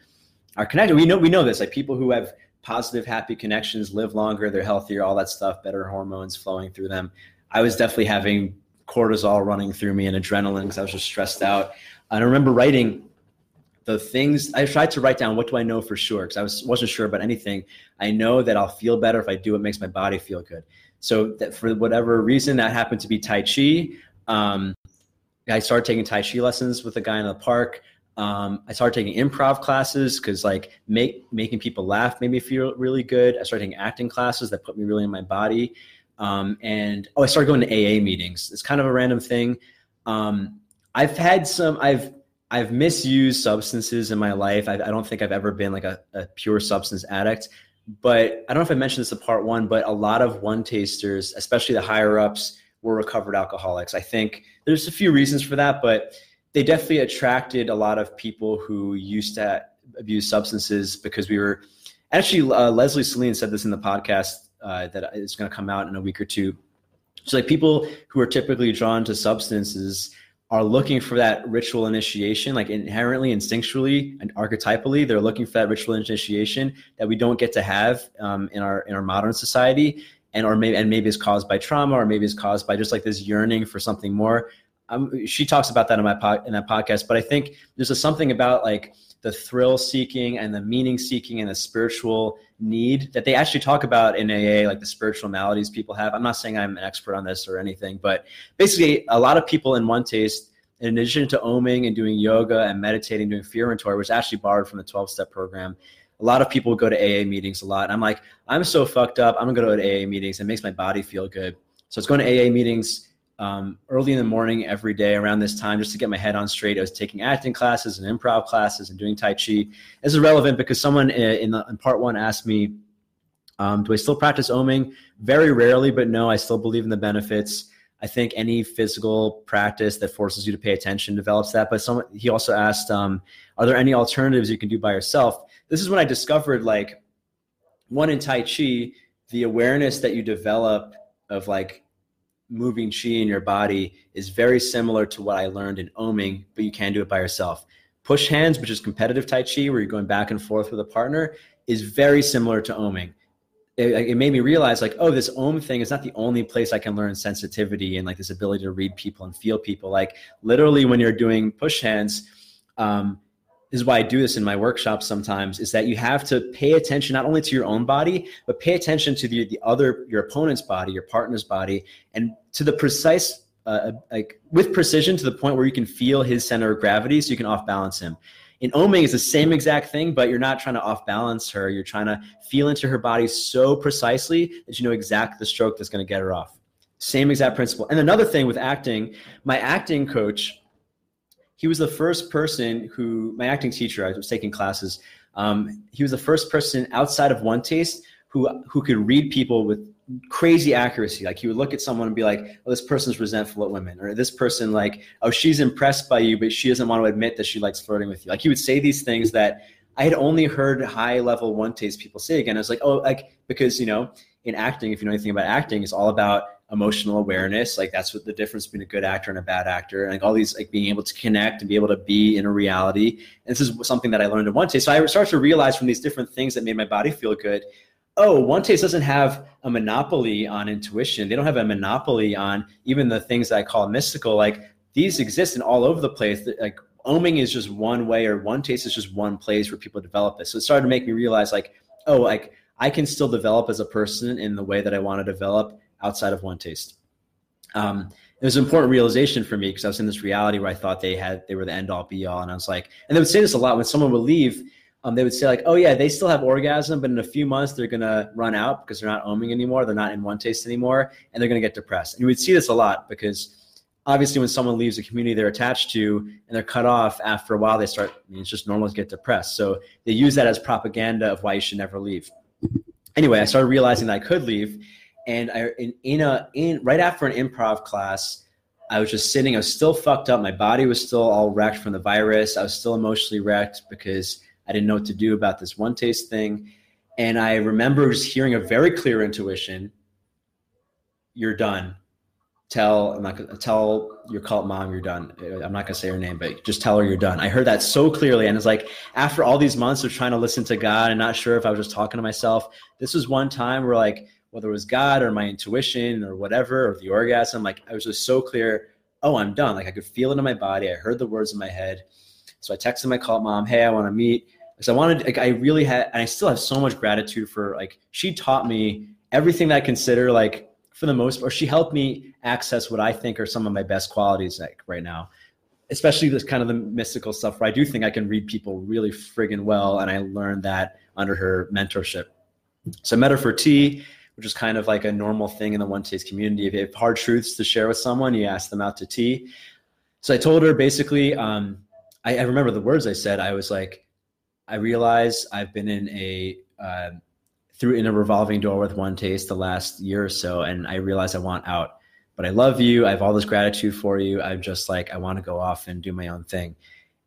Speaker 1: our connection. We know we know this. Like people who have positive, happy connections live longer, they're healthier, all that stuff, better hormones flowing through them. I was definitely having cortisol running through me and adrenaline because I was just stressed out. And I remember writing the things I tried to write down. What do I know for sure? Because I was wasn't sure about anything. I know that I'll feel better if I do what makes my body feel good. So that for whatever reason, that happened to be Tai Chi. Um, I started taking Tai Chi lessons with a guy in the park. Um, I started taking improv classes because like make making people laugh made me feel really good. I started taking acting classes that put me really in my body. Um, and oh, I started going to AA meetings. It's kind of a random thing. Um, I've had some. I've I've misused substances in my life. I, I don't think I've ever been like a, a, pure substance addict. But I don't know if I mentioned this in part one, but a lot of one tasters, especially the higher ups, were recovered alcoholics. I think there's a few reasons for that, but they definitely attracted a lot of people who used to abuse substances because we were actually uh, Leslie Celine said this in the podcast uh, that is going to come out in a week or two. So like people who are typically drawn to substances are looking for that ritual initiation, like inherently, instinctually, and archetypally, they're looking for that ritual initiation that we don't get to have um, in our in our modern society, and or maybe and maybe it's caused by trauma, or maybe it's caused by just like this yearning for something more. Um, she talks about that in my po- in that podcast, but I think there's a something about like the thrill seeking and the meaning seeking and the spiritual need that they actually talk about in AA, like the spiritual maladies people have. I'm not saying I'm an expert on this or anything, but basically, a lot of people in one taste, in addition to oming and doing yoga and meditating, doing fear inventory, which actually borrowed from the 12 step program. A lot of people go to AA meetings a lot. And I'm like, I'm so fucked up. I'm gonna go to AA meetings. It makes my body feel good. So it's going to AA meetings um, early in the morning every day around this time just to get my head on straight. I was taking acting classes and improv classes and doing Tai Chi. This is relevant because someone in, the, in part one asked me, um, Do I still practice oming? Very rarely, but no, I still believe in the benefits. I think any physical practice that forces you to pay attention develops that. But someone, he also asked, um, Are there any alternatives you can do by yourself? This is when I discovered, like, one in Tai Chi, the awareness that you develop of like moving chi in your body is very similar to what I learned in oming, but you can do it by yourself. Push hands, which is competitive Tai Chi, where you're going back and forth with a partner, is very similar to oming. It, it, made me realize, like, oh, this om thing is not the only place I can learn sensitivity and like this ability to read people and feel people. Like, literally, when you're doing push hands, um, is why I do this in my workshops sometimes is that you have to pay attention not only to your own body, but pay attention to the, the other, your opponent's body, your partner's body, and to the precise, uh, like with precision to the point where you can feel his center of gravity so you can off balance him. In oming, it's the same exact thing, but you're not trying to off balance her. You're trying to feel into her body so precisely that you know exactly the stroke that's going to get her off. Same exact principle. And another thing with acting, my acting coach, he was the first person who my acting teacher i was taking classes um, he was the first person outside of one taste who who could read people with crazy accuracy. Like he would look at someone and be like oh this person's resentful at women or this person like oh she's impressed by you but she doesn't want to admit that she likes flirting with you. Like he would say these things that i had only heard high level one taste people say again. I was like oh like because you know in acting if you know anything about acting it's all about emotional awareness like that's what the difference between a good actor and a bad actor and like all these like being able to connect and be able to be in a reality. And this is something that i learned in one taste. So i started to realize from these different things that made my body feel good oh one taste doesn't have a monopoly on intuition. They don't have a monopoly on even the things that i call mystical. Like these exist in all over the place. Like oming is just one way or one taste is just one place where people develop this so it started to make me realize like oh like i can still develop as a person in the way that i want to develop outside of one taste. Um, it was an important realization for me because I was in this reality where I thought they had they were the end all be all, and I was like, and they would say this a lot when someone would leave. Um, they would say like, oh yeah, they still have orgasm, but in a few months they're gonna run out because they're not oming anymore, they're not in one taste anymore, and they're gonna get depressed. And you would see this a lot because obviously when someone leaves a community they're attached to and they're cut off after a while, they start. I mean, it's just normal to get depressed. So they use that as propaganda of why you should never leave. Anyway, I started realizing that I could leave, And I in, in a in right after an improv class, I was just sitting. I was still fucked up. My body was still all wrecked from the virus. I was still emotionally wrecked because I didn't know what to do about this one taste thing. And I remember just hearing a very clear intuition: "You're done." Tell I'm not gonna tell your cult mom you're done. I'm not gonna say her name, but just tell her you're done. I heard that so clearly, and it's like after all these months of trying to listen to God and not sure if I was just talking to myself. This was one time where like whether it was God or my intuition or whatever, or the orgasm, like I was just so clear, oh, I'm done. Like I could feel it in my body. I heard the words in my head. So I texted my cult mom, hey, I want to meet. Because I wanted, like, I really had, and I still have so much gratitude for, like, she taught me everything that I consider, like, for the most part, she helped me access what I think are some of my best qualities, like, right now. Especially this kind of the mystical stuff where I do think I can read people really friggin' well. And I learned that under her mentorship. So I met her for tea which is kind of like a normal thing in the one taste community. If you have hard truths to share with someone, you ask them out to tea. So I told her basically, um, I, I, remember the words I said. I was like, I realize I've been in a uh, through in a revolving door with one taste the last year or so, and I realize I want out. But I love you. I have all this gratitude for you. I'm just like I want to go off and do my own thing.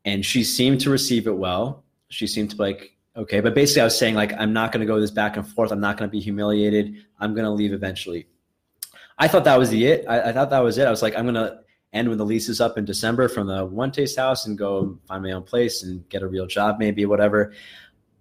Speaker 1: And she seemed to receive it well. She seemed to like Okay, but basically, I was saying like I'm not going to go this back and forth. I'm not going to be humiliated. I'm going to leave eventually. I thought that was the it. I, I thought that was it. I was like, I'm going to end when the lease is up in December from the one taste house and go find my own place and get a real job, maybe whatever.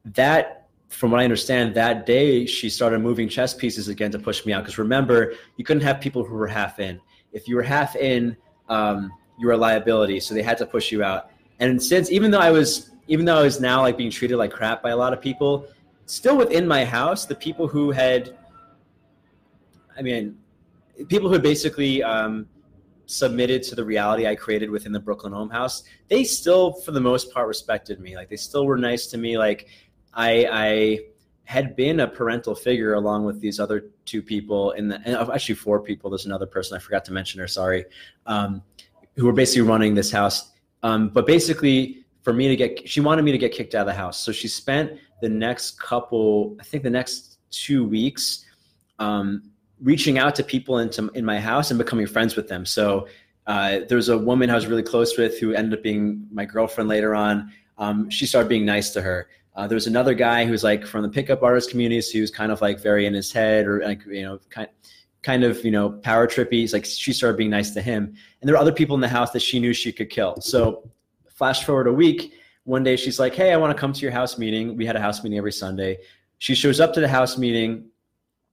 Speaker 1: That, from what I understand, that day she started moving chess pieces again to push me out. Because remember, you couldn't have people who were half in. If you were half in, um, you were a liability. So they had to push you out. And since, even though I was even though I was now like being treated like crap by a lot of people, still within my house, the people who had, I mean, people who basically um, submitted to the reality I created within the Brooklyn Om House, they still, for the most part, respected me. Like they still were nice to me. Like I, I had been a parental figure along with these other two people in the, and actually four people. There's another person I forgot to mention her. Sorry, um, who were basically running this house. Um, but basically, for me to get she wanted me to get kicked out of the house so she spent the next couple i think the next two weeks um, reaching out to people into in my house and becoming friends with them. So uh, there was a woman i was really close with who ended up being my girlfriend later on. Um, she started being nice to her. Uh, there was another guy who was like from the pickup artist community so he was kind of like very in his head or like you know kind kind of you know power trippy. He's like she started being nice to him. And there were other people in the house that she knew she could kill. So Flash forward a week, one day she's like, Hey, I want to come to your house meeting. We had a house meeting every Sunday. She shows up to the house meeting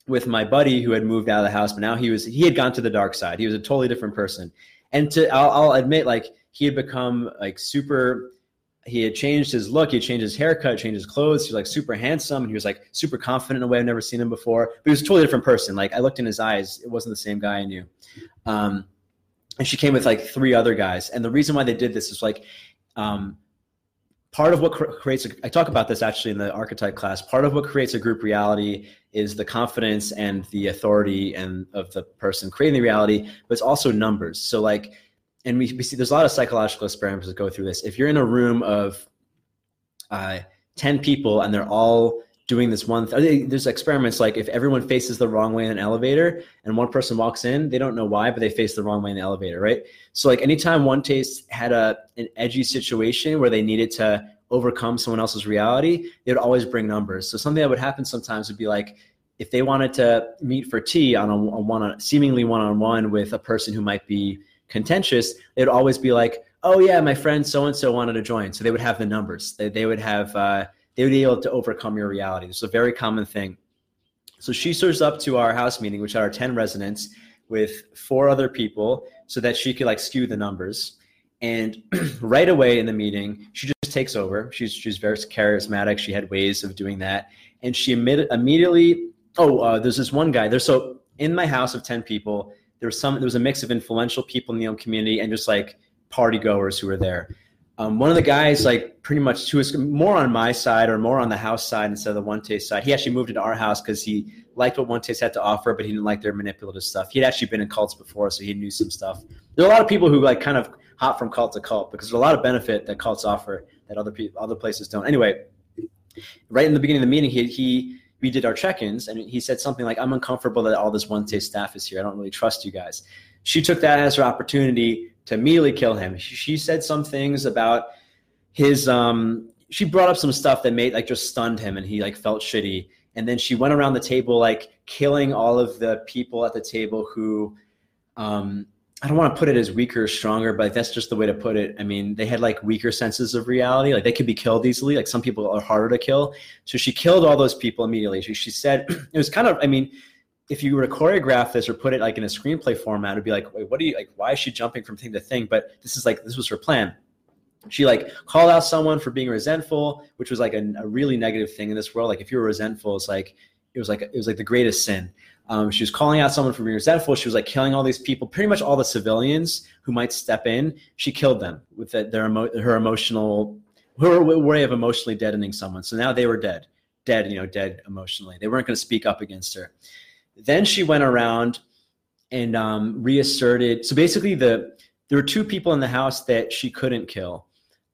Speaker 1: with my buddy who had moved out of the house, but now he was he had gone to the dark side. He was a totally different person. And to I'll, I'll admit, like he had become like super he had changed his look, he changed his haircut, changed his clothes. He was like super handsome and he was like super confident in a way I've never seen him before. But he was a totally different person. Like I looked in his eyes, it wasn't the same guy I knew. Um, and she came with like three other guys. And the reason why they did this is like um, part of what creates, a, I talk about this actually in the archetype class, part of what creates a group reality is the confidence and the authority and of the person creating the reality, but it's also numbers. So like, and we, we see there's a lot of psychological experiments that go through this. If you're in a room of uh, 10 people and they're all doing this one th- there's experiments like if everyone faces the wrong way in an elevator and one person walks in they don't know why but they face the wrong way in the elevator right? So like anytime one taste had a an edgy situation where they needed to overcome someone else's reality they would always bring numbers. So something that would happen sometimes would be like if they wanted to meet for tea on a, a one seemingly one-on-one with a person who might be contentious they'd always be like oh yeah my friend so and so wanted to join. So they would have the numbers. They, they would have uh, they would be able to overcome your reality. This is a very common thing. So she serves up to our house meeting, which are 10 residents with four other people so that she could like skew the numbers. And right away in the meeting, she just takes over. She's, she's very charismatic. She had ways of doing that. And she immediately, oh, uh, there's this one guy. There's so in my house of 10 people, there was some, there was a mix of influential people in the community and just like party goers who were there. Um, one of the guys, like pretty much to his more on my side or more on the house side instead of the one taste side. He actually moved into our house because he liked what one taste had to offer, but he didn't like their manipulative stuff. He had actually been in cults before, so he knew some stuff. There are a lot of people who like kind of hop from cult to cult because there's a lot of benefit that cults offer that other people other places don't. Anyway, right in the beginning of the meeting, he he we did our check-ins and he said something like, I'm uncomfortable that all this one taste staff is here. I don't really trust you guys. She took that as her opportunity to immediately kill him. She, she said some things about his, um, she brought up some stuff that made like just stunned him and he like felt shitty. And then she went around the table, like killing all of the people at the table who, um, I don't want to put it as weaker or stronger, but that's just the way to put it. I mean, they had like weaker senses of reality. Like they could be killed easily. Like some people are harder to kill. So she killed all those people immediately. She, she said it was kind of, I mean, if you were to choreograph this or put it like in a screenplay format, it'd be like, wait, what are you like? Why is she jumping from thing to thing? But this is like, this was her plan. She like called out someone for being resentful, which was like a, a really negative thing in this world. Like if you were resentful, it's like, it was like, it was like the greatest sin. Um, she was calling out someone for being resentful. She was like killing all these people, pretty much all the civilians who might step in. She killed them with the, their emo- her emotional, her way of emotionally deadening someone. So now they were dead, dead, you know, dead emotionally. They weren't going to speak up against her. Then she went around and um, reasserted. So basically, the there were two people in the house that she couldn't kill.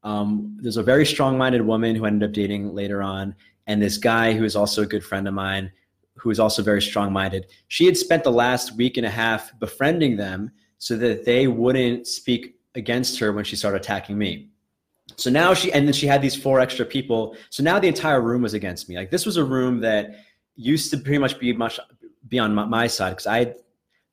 Speaker 1: Um, there's a very strong-minded woman who ended up dating later on, and this guy who is also a good friend of mine who is also very strong minded, she had spent the last week and a half befriending them so that they wouldn't speak against her when she started attacking me. So now she, and then she had these four extra people. So now the entire room was against me. Like this was a room that used to pretty much be much be on my, my side because I,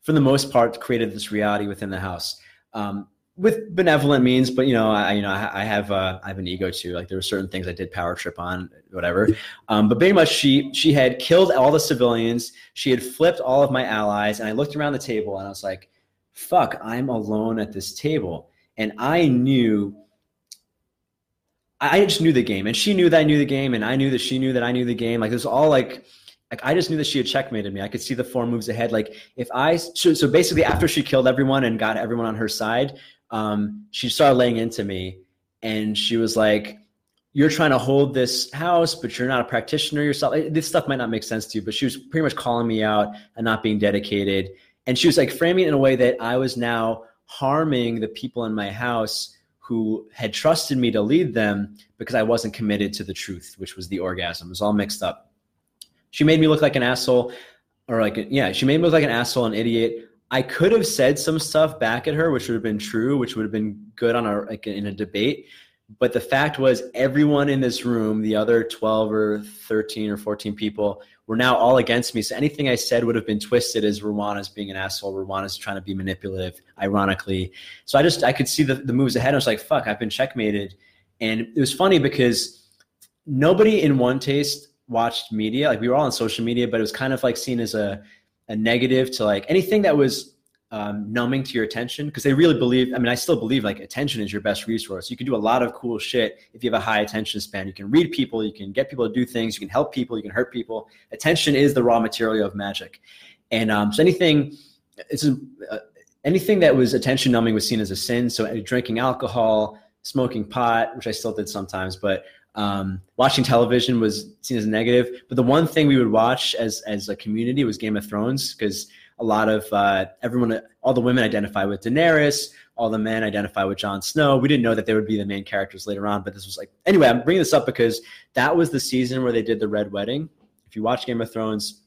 Speaker 1: for the most part, created this reality within the house. Um, with benevolent means, but you know, I you know I, have uh, I have an ego too. Like there were certain things I did power trip on, whatever. Um, but pretty much she she had killed all the civilians. She had flipped all of my allies, and I looked around the table and I was like, "Fuck, I'm alone at this table." And I knew, I just knew the game, and she knew that I knew the game, and I knew that she knew that I knew the game. Like it was all like like I just knew that she had checkmated me. I could see the four moves ahead. Like if I so, so basically after she killed everyone and got everyone on her side, um, she started laying into me and she was like, you're trying to hold this house, but you're not a practitioner yourself. This stuff might not make sense to you, but she was pretty much calling me out and not being dedicated. And she was like framing it in a way that I was now harming the people in my house who had trusted me to lead them because I wasn't committed to the truth, which was the orgasm. It was all mixed up. She made me look like an asshole, or like, yeah, she made me look like an asshole, an idiot. I could have said some stuff back at her, which would have been true, which would have been good on a like in a debate. But the fact was, everyone in this room, the other 12 or 13 or 14 people, were now all against me. So anything I said would have been twisted as Rwana's being an asshole. Rwana's trying to be manipulative, ironically. So I just I could see the, the moves ahead. I was like, fuck, I've been checkmated. And it was funny because nobody in one taste watched media. Like we were all on social media, but it was kind of like seen as a a negative to like anything that was um, numbing to your attention because they really believe i mean i still believe like attention is your best resource. You can do a lot of cool shit if you have a high attention span. You can read people you can get people to do things you can help people you can hurt people. Attention is the raw material of magic. And um, so anything it's uh, anything that was attention numbing was seen as a sin. So uh, drinking alcohol smoking pot which i still did sometimes but um, watching television was seen as negative, but the one thing we would watch as as a community was Game of Thrones because a lot of uh, everyone, all the women identify with Daenerys, all the men identify with Jon Snow. We didn't know that they would be the main characters later on, but this was like anyway. I'm bringing this up because that was the season where they did the Red Wedding. If you watch Game of Thrones,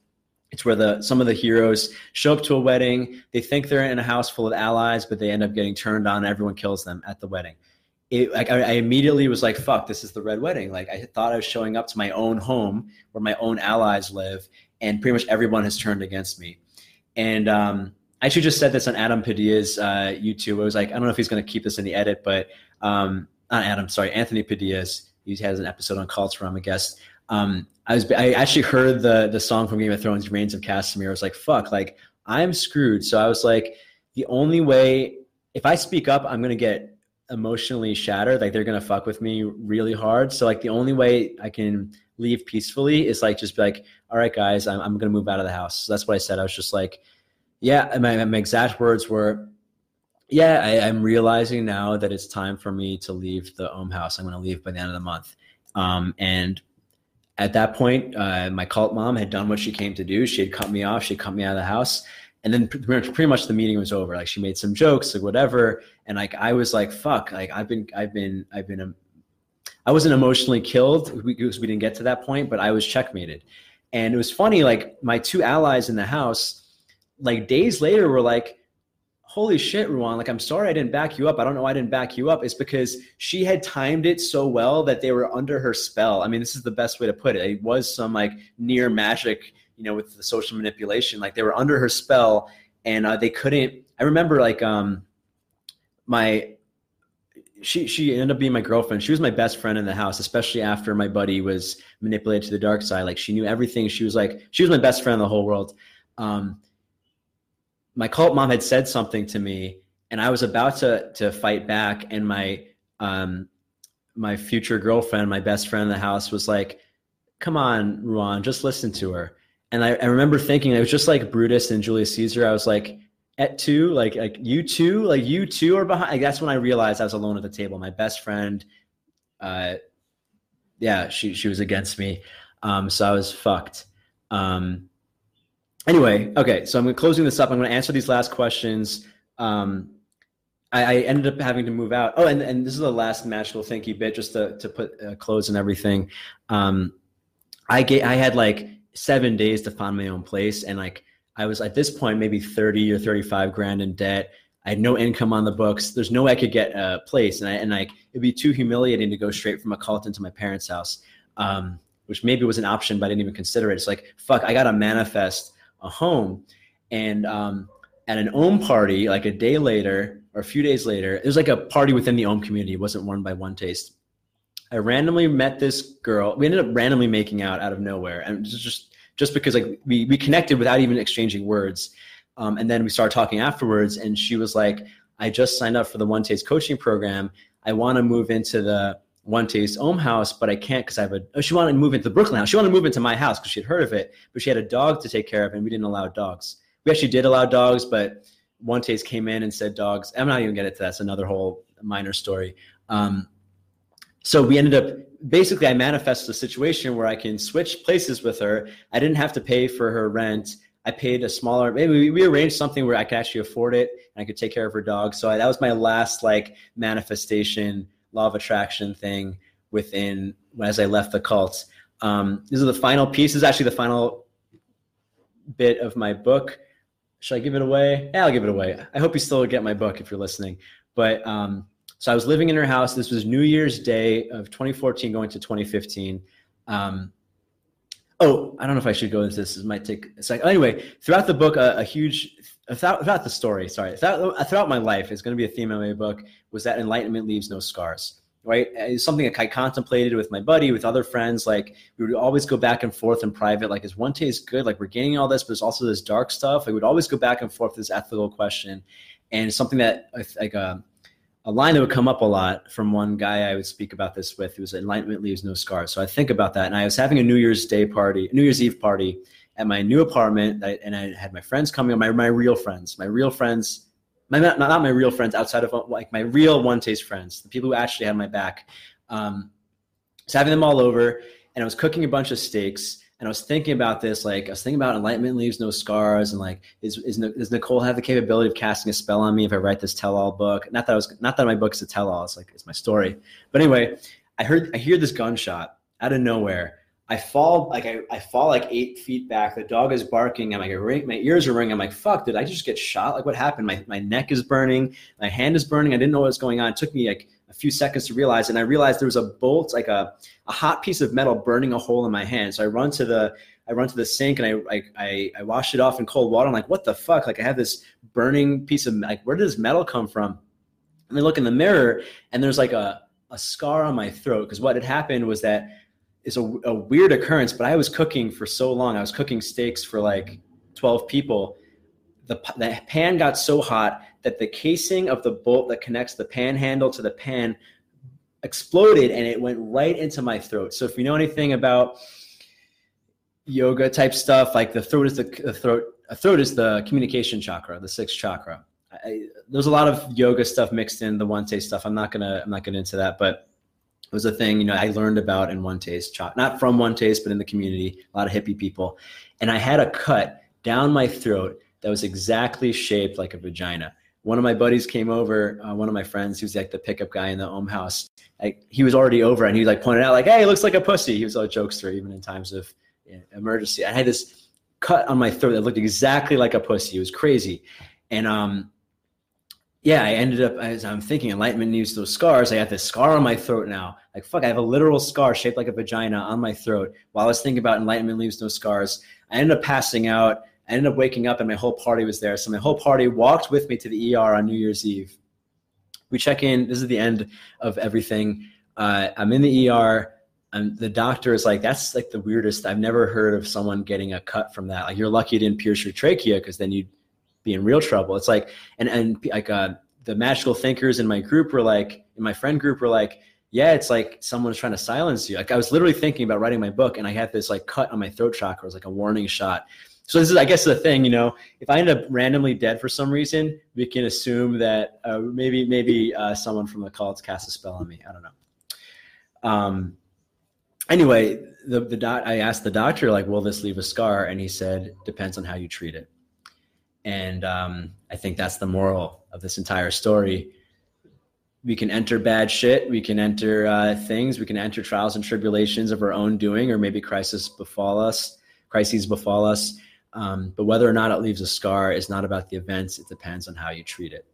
Speaker 1: it's where the some of the heroes show up to a wedding. They think they're in a house full of allies, but they end up getting turned on. Everyone kills them at the wedding it, like I, I, immediately was like, "Fuck, this is the red wedding." Like I thought I was showing up to my own home where my own allies live, and pretty much everyone has turned against me. And um, I actually just said this on Adam Padilla's uh, YouTube. I was like, I don't know if he's going to keep this in the edit, but um, not Adam, sorry, Anthony Padilla's. He has an episode on cults I'm a guest. Um, I was I actually heard the the song from Game of Thrones, Rains of Castamere. I was like, "Fuck!" Like I'm screwed. So I was like, the only way if I speak up, I'm going to get emotionally shattered like they're gonna fuck with me really hard. So like the only way i can leave peacefully is like just be like all right guys i'm, I'm gonna move out of the house. So that's what i said. I was just like yeah my, my exact words were yeah I, am realizing now that it's time for me to leave the Om house. I'm gonna leave by the end of the month. Um, and at that point uh, my cult mom had done what she came to do. She had cut me off. She cut me out of the house and then pretty much the meeting was over like she made some jokes like whatever and like i was like fuck like i've been i've been i've been i wasn't emotionally killed because we didn't get to that point but i was checkmated And it was funny, like my two allies in the house, like days later were like, holy shit, Ruan, like I'm sorry I didn't back you up. I don't know why I didn't back you up. It's because she had timed it so well that they were under her spell. I mean, this is the best way to put it. It was some like near magic, you know, with the social manipulation. Like they were under her spell and uh, they couldn't. I remember like um my she she ended up being my girlfriend. She was my best friend in the house, especially after my buddy was manipulated to the dark side. Like she knew everything. She was like she was my best friend in the whole world. Um, my cult mom had said something to me, and I was about to to fight back, and my um, my future girlfriend, my best friend in the house, was like, "Come on, Ruan, just listen to her." And I, I remember thinking it was just like Brutus and Julius Caesar. I was like, at two, like like you too, like you too are behind." Like, that's when I realized I was alone at the table. My best friend, uh, yeah, she she was against me, um, so I was fucked. Um, anyway, okay, so I'm closing this up. I'm going to answer these last questions. Um, I, I, ended up having to move out. Oh, and, and this is the last magical thank you bit, just to, to put uh, clothes and everything. Um, I get, I had like seven days to find my own place, and like I was at this point maybe thirty or thirty-five grand in debt. I had no income on the books. There's no way I could get a place, and I and like it'd be too humiliating to go straight from a cult into my parents' house, um, which maybe was an option, but I didn't even consider it. It's like fuck, I gotta manifest a home. And um, at an Om party, like a day later or a few days later, it was like a party within the Om community. It wasn't run by One Taste. I randomly met this girl. We ended up randomly making out out of nowhere, and just just because like we we connected without even exchanging words. Um, and then we started talking afterwards, and she was like, "I just signed up for the One Taste coaching program. I want to move into the one taste Om house, but I can't because I have a. Oh, she wanted to move into the Brooklyn house. She wanted to move into my house because she had heard of it, but she had a dog to take care of, and we didn't allow dogs. We actually did allow dogs, but one taste came in and said dogs. I'm not even getting to that. That's another whole minor story. Um, so we ended up basically I manifested a situation where I can switch places with her. I didn't have to pay for her rent. I paid a smaller. Maybe we, arranged something where I could actually afford it and I could take care of her dog. So I, that was my last like manifestation law of attraction thing within as I left the cult. Um, these are the final pieces. This is actually, the final bit of my book. Should I give it away? Yeah, I'll give it away. I hope you still get my book if you're listening. But um, so I was living in her house. This was New Year's Day of 2014, going to 2015. Um, oh, I don't know if I should go into this. It might take a second. Anyway, throughout the book, a, a huge throughout, throughout the story, sorry, throughout, throughout my life, it's going to be a theme of my book, was that enlightenment leaves no scars, right? It's something I contemplated with my buddy, with other friends. Like we would always go back and forth in private. Like, is one taste good? Like we're gaining all this, but there's also this dark stuff. Like, we would always go back and forth this ethical question. And something that like uh, a line that would come up a lot from one guy I would speak about this with, who was enlightenment leaves no scars. So I think about that. And I was having a New Year's Day party, New Year's Eve party at my new apartment, and I had my friends coming, my my real friends, my real friends, my not, not my real friends outside of like my real one taste friends, the people who actually had my back. Um, so having them all over, and I was cooking a bunch of steaks, and I was thinking about this, like I was thinking about enlightenment leaves no scars, and like is, is does Nicole have the capability of casting a spell on me if I write this tell-all book? Not that I was, not that my book's a tell-all, it's like it's my story. But anyway, I heard I hear this gunshot out of nowhere I fall like I, I fall like eight feet back. The dog is barking. I'm like, ring, my ears are ringing. I'm like, fuck, did I just get shot? Like, what happened? My, my neck is burning. My hand is burning. I didn't know what was going on. It took me like a few seconds to realize. And I realized there was a bolt, like a, a hot piece of metal burning a hole in my hand. So I run to the, I run to the sink and I, I, I, I wash it off in cold water. I'm like, what the fuck? Like I have this burning piece of, like, where did this metal come from? And I look in the mirror and there's like a, a scar on my throat. Cause what had happened was that is a, a weird occurrence, but I was cooking for so long. I was cooking steaks for like 12 people. The, the pan got so hot that the casing of the bolt that connects the pan handle to the pan exploded and it went right into my throat. So if you know anything about yoga type stuff, like the throat is the, the throat, a throat is the communication chakra, the sixth chakra. I, there's a lot of yoga stuff mixed in the one taste stuff. I'm not gonna I'm not gonna into that, but it was a thing you know i learned about in one taste not from one taste but in the community a lot of hippie people and i had a cut down my throat that was exactly shaped like a vagina one of my buddies came over uh, one of my friends was like the pickup guy in the Om house he was already over and he like pointed out like hey it looks like a pussy he was all jokester even in times of emergency. I had this cut on my throat that looked exactly like a pussy. It was crazy. And um, yeah, I ended up as I'm thinking enlightenment needs those scars. I have this scar on my throat now. Like fuck, I have a literal scar shaped like a vagina on my throat. While I was thinking about enlightenment leaves no scars, I ended up passing out. I ended up waking up and my whole party was there. So my whole party walked with me to the ER on New Year's Eve. We check in. This is the end of everything. Uh, I'm in the ER. And the doctor is like, that's like the weirdest. I've never heard of someone getting a cut from that. Like, you're lucky it didn't pierce your trachea because then you'd be in real trouble. It's like, and and like uh, the magical thinkers in my group were like, in my friend group were like, yeah, it's like someone's trying to silence you. Like, I was literally thinking about writing my book, and I had this like cut on my throat chakra. It was like a warning shot. So this is, I guess, the thing. You know, if I end up randomly dead for some reason, we can assume that uh, maybe maybe uh, someone from the cult cast a spell on me. I don't know. Um, anyway, the the doc, I asked the doctor like, "Will this leave a scar?" And he said, "Depends on how you treat it." And um, I think that's the moral of this entire story. We can enter bad shit. We can enter uh, things. We can enter trials and tribulations of our own doing, or maybe crisis befall us, crises befall us. Um, but whether or not it leaves a scar is not about the events. It depends on how you treat it.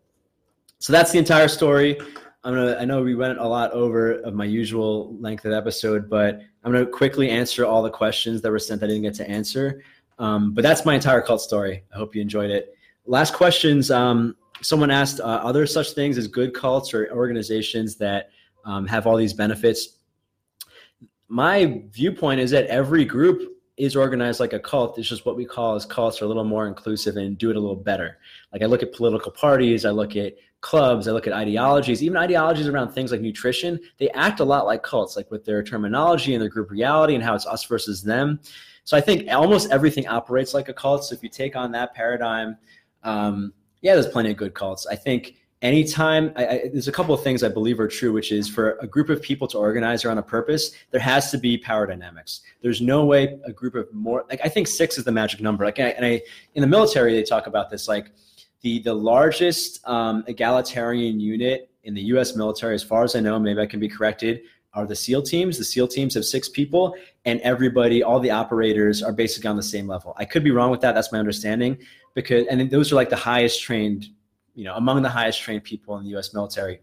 Speaker 1: So that's the entire story. I'm gonna. I know we went a lot over of my usual length of episode, but I'm gonna quickly answer all the questions that were sent that I didn't get to answer. Um, but that's my entire cult story. I hope you enjoyed it. Last questions. Um, someone asked, uh, are there such things as good cults or organizations that um, have all these benefits? My viewpoint is that every group is organized like a cult. It's just what we call as cults are a little more inclusive and do it a little better. Like I look at political parties, I look at clubs, I look at ideologies, even ideologies around things like nutrition, they act a lot like cults, like with their terminology and their group reality and how it's us versus them. So I think almost everything operates like a cult. So if you take on that paradigm, um, yeah, there's plenty of good cults. I think anytime I, I, there's a couple of things I believe are true, which is for a group of people to organize around a purpose, there has to be power dynamics. There's no way a group of more like I think six is the magic number. Like, and I in the military they talk about this like the the largest um, egalitarian unit in the U.S. military, as far as I know, maybe I can be corrected, are the SEAL teams. The SEAL teams have six people, and everybody, all the operators, are basically on the same level. I could be wrong with that. That's my understanding, because and those are like the highest trained, you know, among the highest trained people in the U.S. military.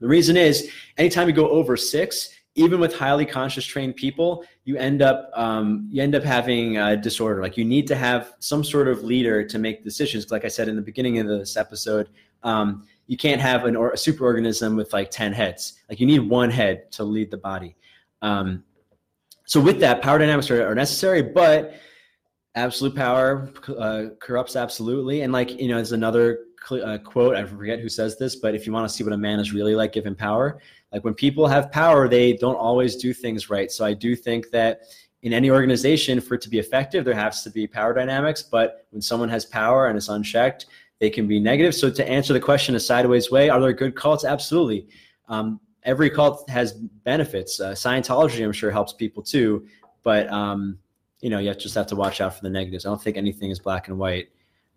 Speaker 1: The reason is, anytime you go over six, even with highly conscious trained people you end up um, you end up having a disorder like you need to have some sort of leader to make decisions like i said in the beginning of this episode um, you can't have an or, a with like 10 heads like you need one head to lead the body um, so with that power dynamics are, are necessary but absolute power uh, corrupts absolutely and like you know there's another uh, quote i forget who says this but if you want to see what a man is really like give him power like when people have power, they don't always do things right. So I do think that in any organization, for it to be effective, there has to be power dynamics. But when someone has power and it's unchecked, they can be negative. So to answer the question a sideways way, are there good cults? Absolutely. Um, every cult has benefits. Uh, Scientology, I'm sure, helps people too. But um, you know, you just have to watch out for the negatives. I don't think anything is black and white.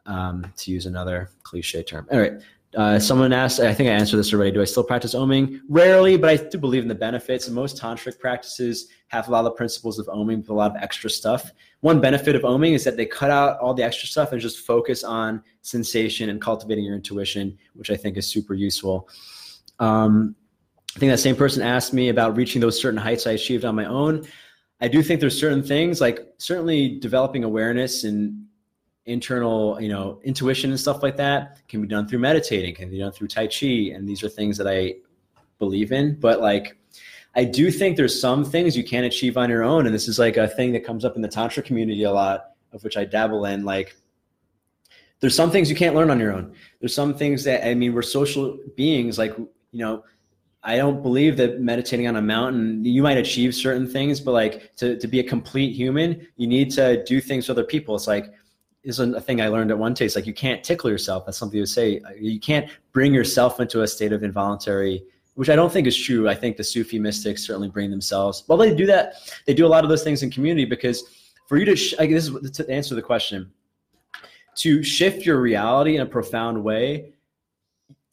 Speaker 1: Um, to use another cliche term. All right. Uh, someone asked, I think I answered this already. Do I still practice oming? Rarely, but I do believe in the benefits. Most tantric practices have a lot of principles of oming with a lot of extra stuff. One benefit of oming is that they cut out all the extra stuff and just focus on sensation and cultivating your intuition, which I think is super useful. Um, I think that same person asked me about reaching those certain heights I achieved on my own. I do think there's certain things like certainly developing awareness and internal, you know, intuition and stuff like that can be done through meditating, can be done through Tai Chi. And these are things that I believe in. But like, I do think there's some things you can't achieve on your own. And this is like a thing that comes up in the Tantra community a lot, of which I dabble in. Like, there's some things you can't learn on your own. There's some things that, I mean, we're social beings. Like, you know, I don't believe that meditating on a mountain, you might achieve certain things, but like to, to be a complete human, you need to do things with other people. It's like, is a thing I learned at One Taste. Like you can't tickle yourself. That's something you say. You can't bring yourself into a state of involuntary, which I don't think is true. I think the Sufi mystics certainly bring themselves. Well, they do that. They do a lot of those things in community because for you to, sh- guess, this is to answer the question, to shift your reality in a profound way,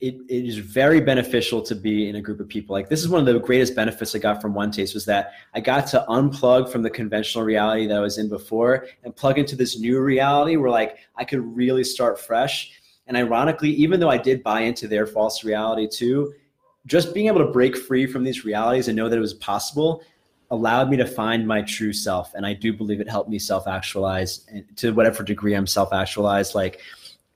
Speaker 1: it, it is very beneficial to be in a group of people. Like this is one of the greatest benefits I got from One Taste was that I got to unplug from the conventional reality that I was in before and plug into this new reality where like I could really start fresh. And ironically, even though I did buy into their false reality too, just being able to break free from these realities and know that it was possible allowed me to find my true self. And I do believe it helped me self actualize eh, to whatever degree I'm self actualized. Like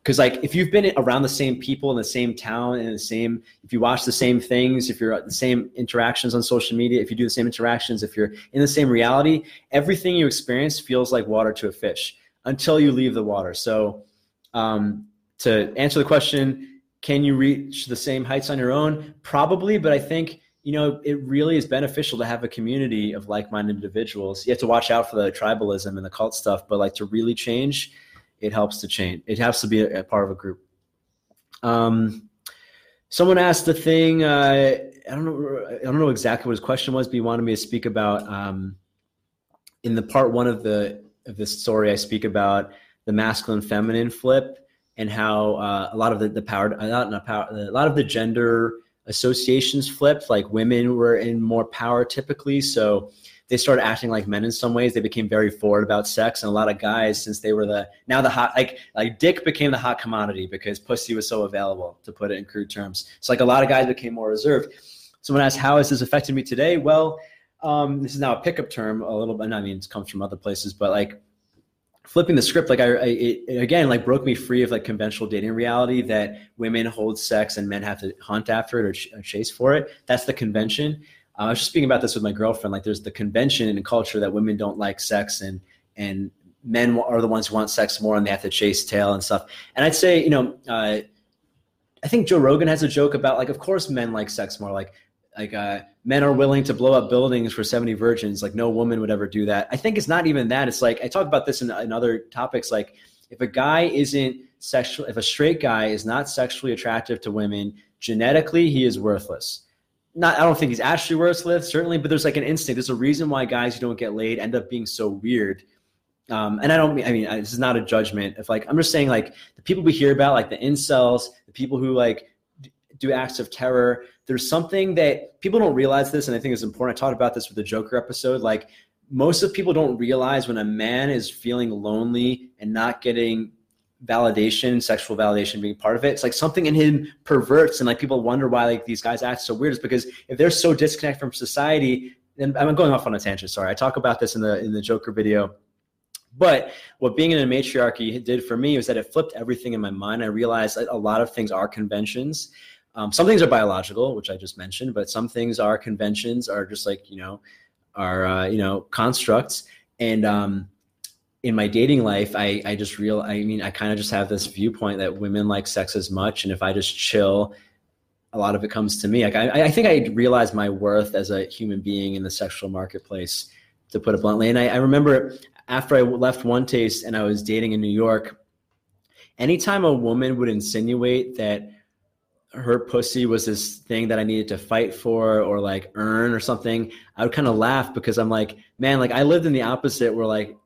Speaker 1: because like if you've been around the same people in the same town and the same if you watch the same things if you're at the same interactions on social media if you do the same interactions if you're in the same reality everything you experience feels like water to a fish until you leave the water. So um, to answer the question can you reach the same heights on your own? Probably but i think you know it really is beneficial to have a community of like-minded individuals. You have to watch out for the tribalism and the cult stuff but like to really change it helps to change. It has to be a, a part of a group. Um, someone asked the thing. Uh, I don't know. I don't know exactly what his question was, but he wanted me to speak about um, in the part one of the of this story. I speak about the masculine feminine flip and how uh, a lot of the the power, not, not power, a lot of the gender associations flipped. Like women were in more power typically, so they started acting like men in some ways. They became very forward about sex, and a lot of guys, since they were the now the hot like like dick became the hot commodity because pussy was so available, to put it in crude terms. So like a lot of guys became more reserved. Someone asked, "How has this affected me today?" Well, um, this is now a pickup term a little bit. I mean, it comes from other places, but like flipping the script, like I, I it, again, like broke me free of like conventional dating reality that women hold sex and men have to hunt after it or, ch- or chase for it. That's the convention. Uh, I was just speaking about this with my girlfriend. Like, there's the convention and culture that women don't like sex, and and men are the ones who want sex more, and they have to chase tail and stuff. And I'd say, you know, uh, I think Joe Rogan has a joke about like, of course, men like sex more. Like, like uh, men are willing to blow up buildings for 70 virgins. Like, no woman would ever do that. I think it's not even that. It's like I talk about this in, in other topics. Like, if a guy isn't sexual, if a straight guy is not sexually attractive to women, genetically he is worthless not I don't think he's actually worthless, certainly, but there's like an instinct. There's a reason why guys who don't get laid end up being so weird. Um, and I don't mean I mean this is not a judgment. If like I'm just saying like the people we hear about, like the incels, the people who like do acts of terror. There's something that people don't realize this, and I think it's important. I talked about this with the Joker episode. Like most of people don't realize when a man is feeling lonely and not getting validation, sexual validation being part of it. It's like something in him perverts, and like people wonder why like these guys act so weird. Is because if they're so disconnected from society, and I'm going off on a tangent. Sorry, I talk about this in the in the Joker video. But what being in a matriarchy did for me was that it flipped everything in my mind. I realized that a lot of things are conventions. Um, some things are biological, which I just mentioned, but some things are conventions, are just like you know, are uh, you know constructs. And um, in my dating life, I, I just real, I mean, I kind of just have this viewpoint that women like sex as much. And if I just chill, a lot of it comes to me. Like, I, I think I realized my worth as a human being in the sexual marketplace, to put it bluntly. And I, I remember after I left One Taste and I was dating in New York, anytime a woman would insinuate that her pussy was this thing that I needed to fight for or like earn or something, I would kind of laugh because I'm like, man, like I lived in the opposite where like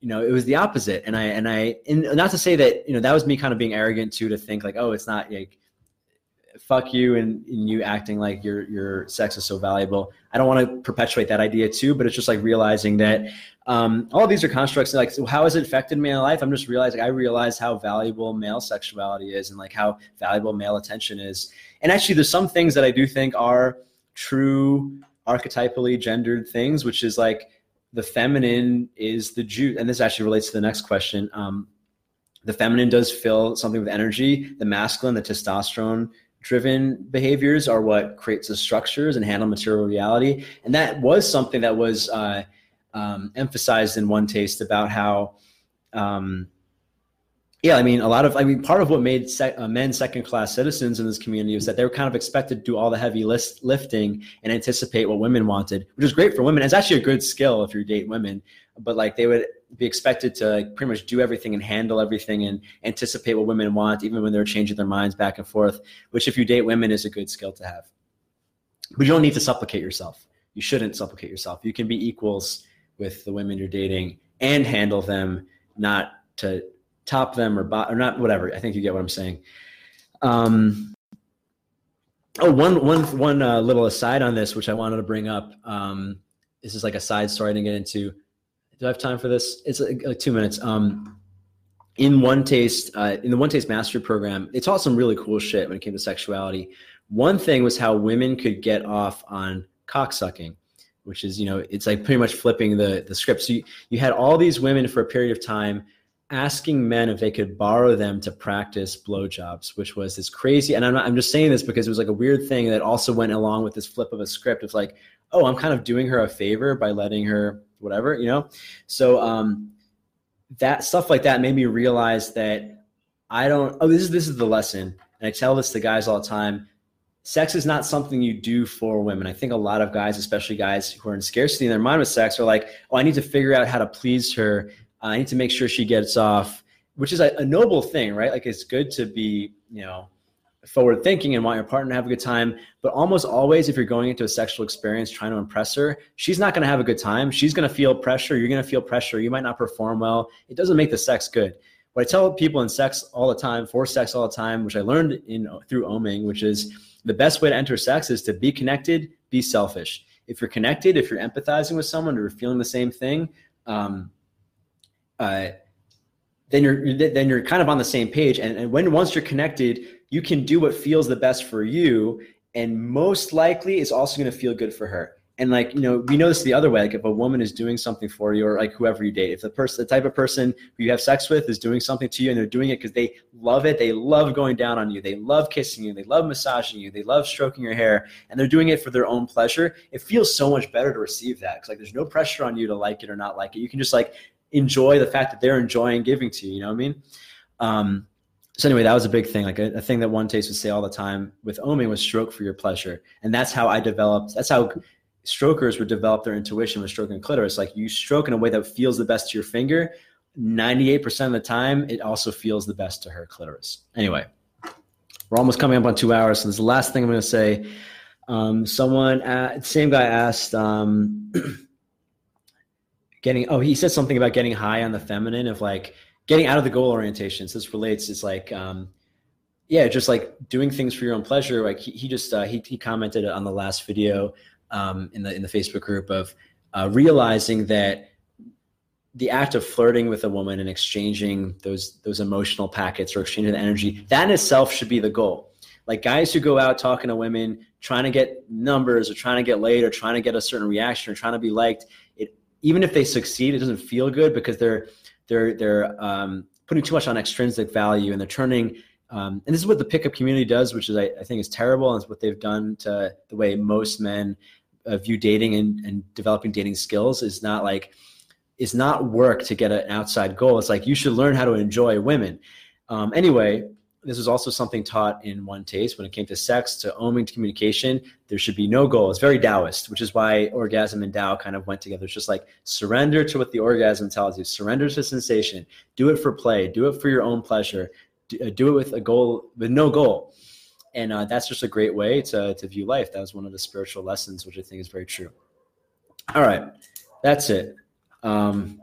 Speaker 1: you know it was the opposite. And i and i and not to say that you know that was me kind of being arrogant too to think like oh it's not like fuck you and, and you acting like your your sex is so valuable. I don't want to perpetuate that idea too but it's just like realizing that um, all these are constructs like so how has it affected me in life? I'm just realizing i realize how valuable male sexuality is and like how valuable male attention is. And actually there's some things that i do think are true archetypally gendered things which is like the feminine is the juice, and this actually relates to the next question. Um, the feminine does fill something with energy. The masculine, the testosterone driven behaviors are what creates the structures and handle material reality. And that was something that was uh, um, emphasized in One Taste about how um, yeah, I mean, a lot of, I mean, part of what made uh, men second class citizens in this community was that they were kind of expected to do all the heavy list, lifting and anticipate what women wanted, which is great for women. It's actually a good skill if you're dating women, but like they would be expected to like pretty much do everything and handle everything and anticipate what women want, even when they're changing their minds back and forth, which if you date women is a good skill to have. But you don't need to supplicate yourself. You shouldn't supplicate yourself. You can be equals with the women you're dating and handle them, not to top them or, or not, whatever. I think you get what I'm saying. Um, Oh, one one one uh, little aside on this, which I wanted to bring up. Um, this is like a side story I didn't get into. Do I have time for this? It's like, like two minutes. Um, in One Taste, uh, in the One Taste mastery program, they taught some really cool shit when it came to sexuality. One thing was how women could get off on cocksucking, which is you know it's like pretty much flipping the the script. So you, you had all these women for a period of time asking men if they could borrow them to practice blowjobs, which was this crazy. And I'm not, I'm just saying this because it was like a weird thing that also went along with this flip of a script. It's like, oh, I'm kind of doing her a favor by letting her whatever, you know. So um, that stuff like that made me realize that I don't. Oh, this is this is the lesson, and I tell this to guys all the time. Sex is not something you do for women. I think a lot of guys, especially guys who are in scarcity in their mind with sex, are like, "Oh, I need to figure out how to please her I need to make sure she gets off, which is a, a noble thing, right? Like it's good to be, you know, forward thinking and want your partner to have a good time. But almost always, if you're going into a sexual experience trying to impress her, she's not going to have a good time. She's going to feel pressure. You're going to feel pressure. You might not perform well. It doesn't make the sex good. What I tell people in sex all the time, for sex all the time, which I learned in through oming, which is the best way to enter sex is to be connected, be selfish. If you're connected, if you're empathizing with someone or feeling the same thing, um, uh, then you're then you're kind of on the same page. And, and when once you're connected, you can do what feels the best for you, and most likely is also going to feel good for her. And like you know, we know this the other way. Like if a woman is doing something for you, or like whoever you date, if the person, the type of person who you have sex with, is doing something to you, and they're doing it because they love it, they love going down on you, they love kissing you, they love massaging you, they love stroking your hair, and they're doing it for their own pleasure. It feels so much better to receive that because like there's no pressure on you to like it or not like it. You can just like enjoy the fact that they're enjoying giving to you. You know what I mean? Um, so anyway, that was a big thing. Like a, a, thing that One Taste would say all the time with oming was stroke for your pleasure, and that's how I developed. That's how strokers would develop their intuition with stroking clitoris. Like you stroke in a way that feels the best to your finger. Ninety-eight percent of the time, it also feels the best to her clitoris. Anyway, we're almost coming up on two hours, so this is the last thing I'm going to say. Um, someone, at, same guy asked. Um, getting oh he said something about getting high on the feminine of like getting out of the goal orientation. So this relates it's like um yeah just like doing things for your own pleasure. Like he, he just uh, he, he commented on the last video um in the in the facebook group of uh, realizing that the act of flirting with a woman and exchanging those those emotional packets or exchanging the energy that in itself should be the goal. Like guys who go out talking to women trying to get numbers or trying to get laid or trying to get a certain reaction or trying to be liked even if they succeed, it doesn't feel good because they're they're they're um, putting too much on extrinsic value and they're turning. Um, and this is what the pickup community does, which is I, I, think is terrible, and it's what they've done to the way most men uh, view dating and, and developing dating skills. Is not like is not work to get an outside goal. It's like you should learn how to enjoy women. Um, anyway, this was also something taught in One Taste. When it came to sex to oming to communication there should be no goal. It's very taoist which is why orgasm and tao kind of went together. It's just like surrender to what the orgasm tells you. Surrender to sensation. Do it for play. Do it for your own pleasure. Do, uh, do it with a goal with no goal. And uh, that's just a great way to, to view life. That was one of the spiritual lessons which i think is very true. All right. That's it. Um,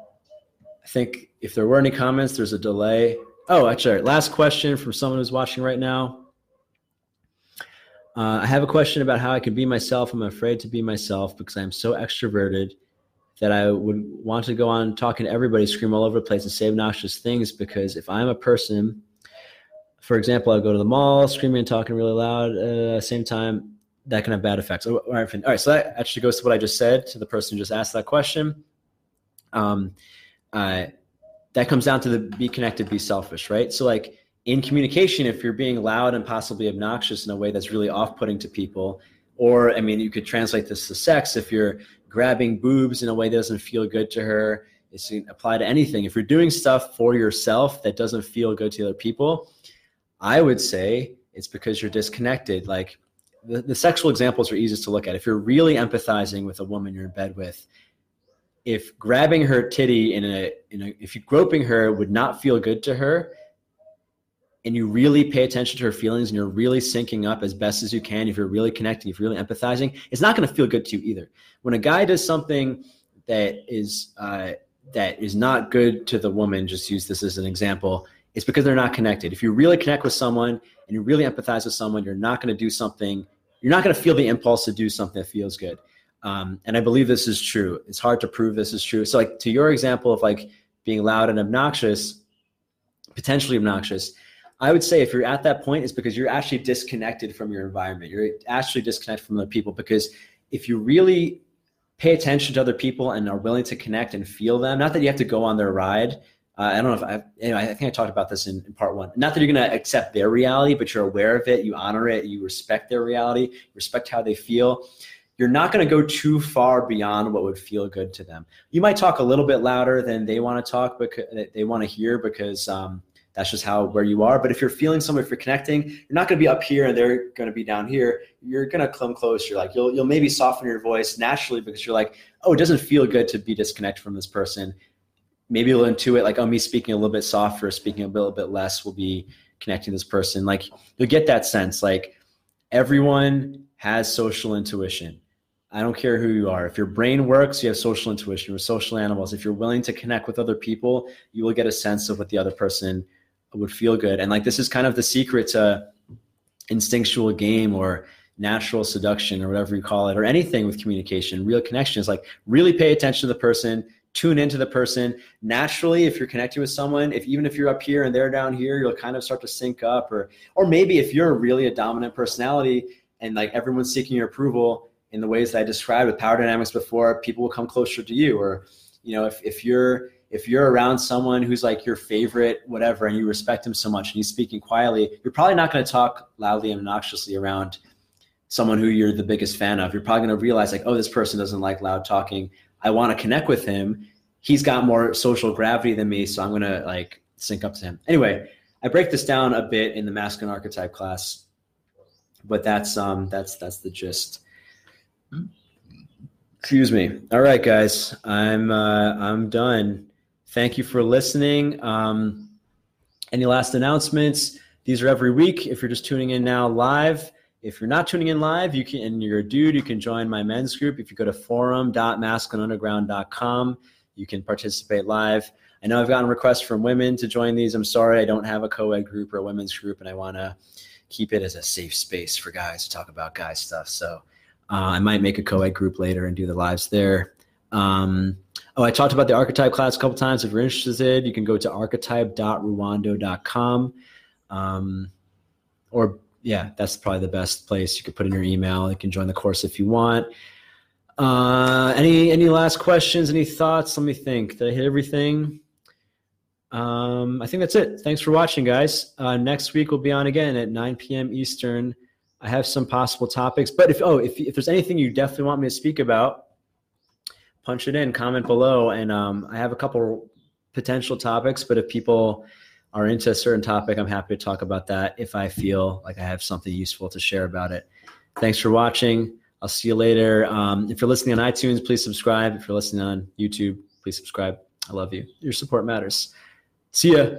Speaker 1: i think if there were any comments there's a delay Oh, actually, last question from someone who's watching right now. Uh, I have a question about how I can be myself. I'm afraid to be myself because I'm so extroverted that I would want to go on talking to everybody, scream all over the place, and say obnoxious things. Because if I'm a person, for example, I go to the mall, screaming and talking really loud, uh, same time, that can have bad effects. All right, all right, so that actually goes to what I just said to the person who just asked that question. Um, uh, that comes down to the be connected, be selfish, right? So like in communication, if you're being loud and possibly obnoxious in a way that's really off-putting to people, or I mean, you could translate this to sex. If you're grabbing boobs in a way that doesn't feel good to her, it can apply to anything. If you're doing stuff for yourself that doesn't feel good to other people, I would say it's because you're disconnected. Like the, the sexual examples are easiest to look at. If you're really empathizing with a woman you're in bed with, if grabbing her titty in a, in a if you groping her would not feel good to her and you really pay attention to her feelings and you're really syncing up as best as you can if you're really connecting if you're really empathizing it's not going to feel good to you either when a guy does something that is uh, that is not good to the woman just use this as an example it's because they're not connected if you really connect with someone and you really empathize with someone you're not going to do something you're not going to feel the impulse to do something that feels good. Um, and I believe this is true. It's hard to prove this is true. So, like to your example of like being loud and obnoxious, potentially obnoxious, I would say if you're at that point, it's because you're actually disconnected from your environment. You're actually disconnected from other people because if you really pay attention to other people and are willing to connect and feel them, not that you have to go on their ride. Uh, I don't know if I, anyway, I think I talked about this in, in part one. Not that you're going to accept their reality, but you're aware of it, you honor it, you respect their reality, respect how they feel. You're not going to go too far beyond what would feel good to them. You might talk a little bit louder than they want to talk but they want to hear because um, that's just how where you are. But if you're feeling someone, if you're connecting, you're not going to be up here and they're going to be down here. You're going to come closer. Like you'll you'll maybe soften your voice naturally because you're like, oh, it doesn't feel good to be disconnected from this person. Maybe you'll intuit like, oh, me speaking a little bit softer, speaking a little bit less will be connecting this person. Like you'll get that sense. Like everyone has social intuition. I don't care who you are. If your brain works, you have social intuition. We're social animals. If you're willing to connect with other people, you will get a sense of what the other person would feel good. And like this is kind of the secret to instinctual game or natural seduction or whatever you call it, or anything with communication, real connection is like really pay attention to the person, tune into the person. Naturally, if you're connecting with someone, if even if you're up here and they're down here, you'll kind of start to sync up. Or or maybe if you're really a dominant personality and like everyone's seeking your approval in the ways that I described with power dynamics before, people will come closer to you. Or, you know, if if you're if you're around someone who's like your favorite, whatever, and you respect him so much and he's speaking quietly, you're probably not going to talk loudly and obnoxiously around someone who you're the biggest fan of. You're probably going to realize, like, oh, this person doesn't like loud talking. I want to connect with him. He's got more social gravity than me, so I'm going to like sync up to him. Anyway, I break this down a bit in the masculine archetype class, but that's um that's that's the gist. Excuse me. All right, guys, I'm uh, I'm done. Thank you for listening. Um, any last announcements? These are every week. If you're just tuning in now live, if you're not tuning in live, you can and you're a dude, you can join my men's group. If you go to forum.masculineunderground.com, you can participate live. I know I've gotten requests from women to join these. I'm sorry I don't have a co-ed group or a women's group, and I want to keep it as a safe space for guys to talk about guy stuff. So I might make a co-ed group later and do the lives there. Um, oh, I talked about the archetype class a couple times. If you're interested, you can go to archetype.ruwando.com. Um, or, yeah, that's probably the best place. You could put in your email. You can join the course if you want. Uh, any any last questions? Any thoughts? Let me think. Did I hit everything? Um, I think that's it. Thanks for watching, guys. Uh, next week we'll be on again at 9 p.m. Eastern. I have some possible topics, but if oh, if if there's anything you definitely want me to speak about, punch it in, comment below, and um, I have a couple potential topics. But if people are into a certain topic, I'm happy to talk about that if I feel like I have something useful to share about it. Thanks for watching. I'll see you later. Um, if you're listening on iTunes, please subscribe. If you're listening on YouTube, please subscribe. I love you. Your support matters. See ya.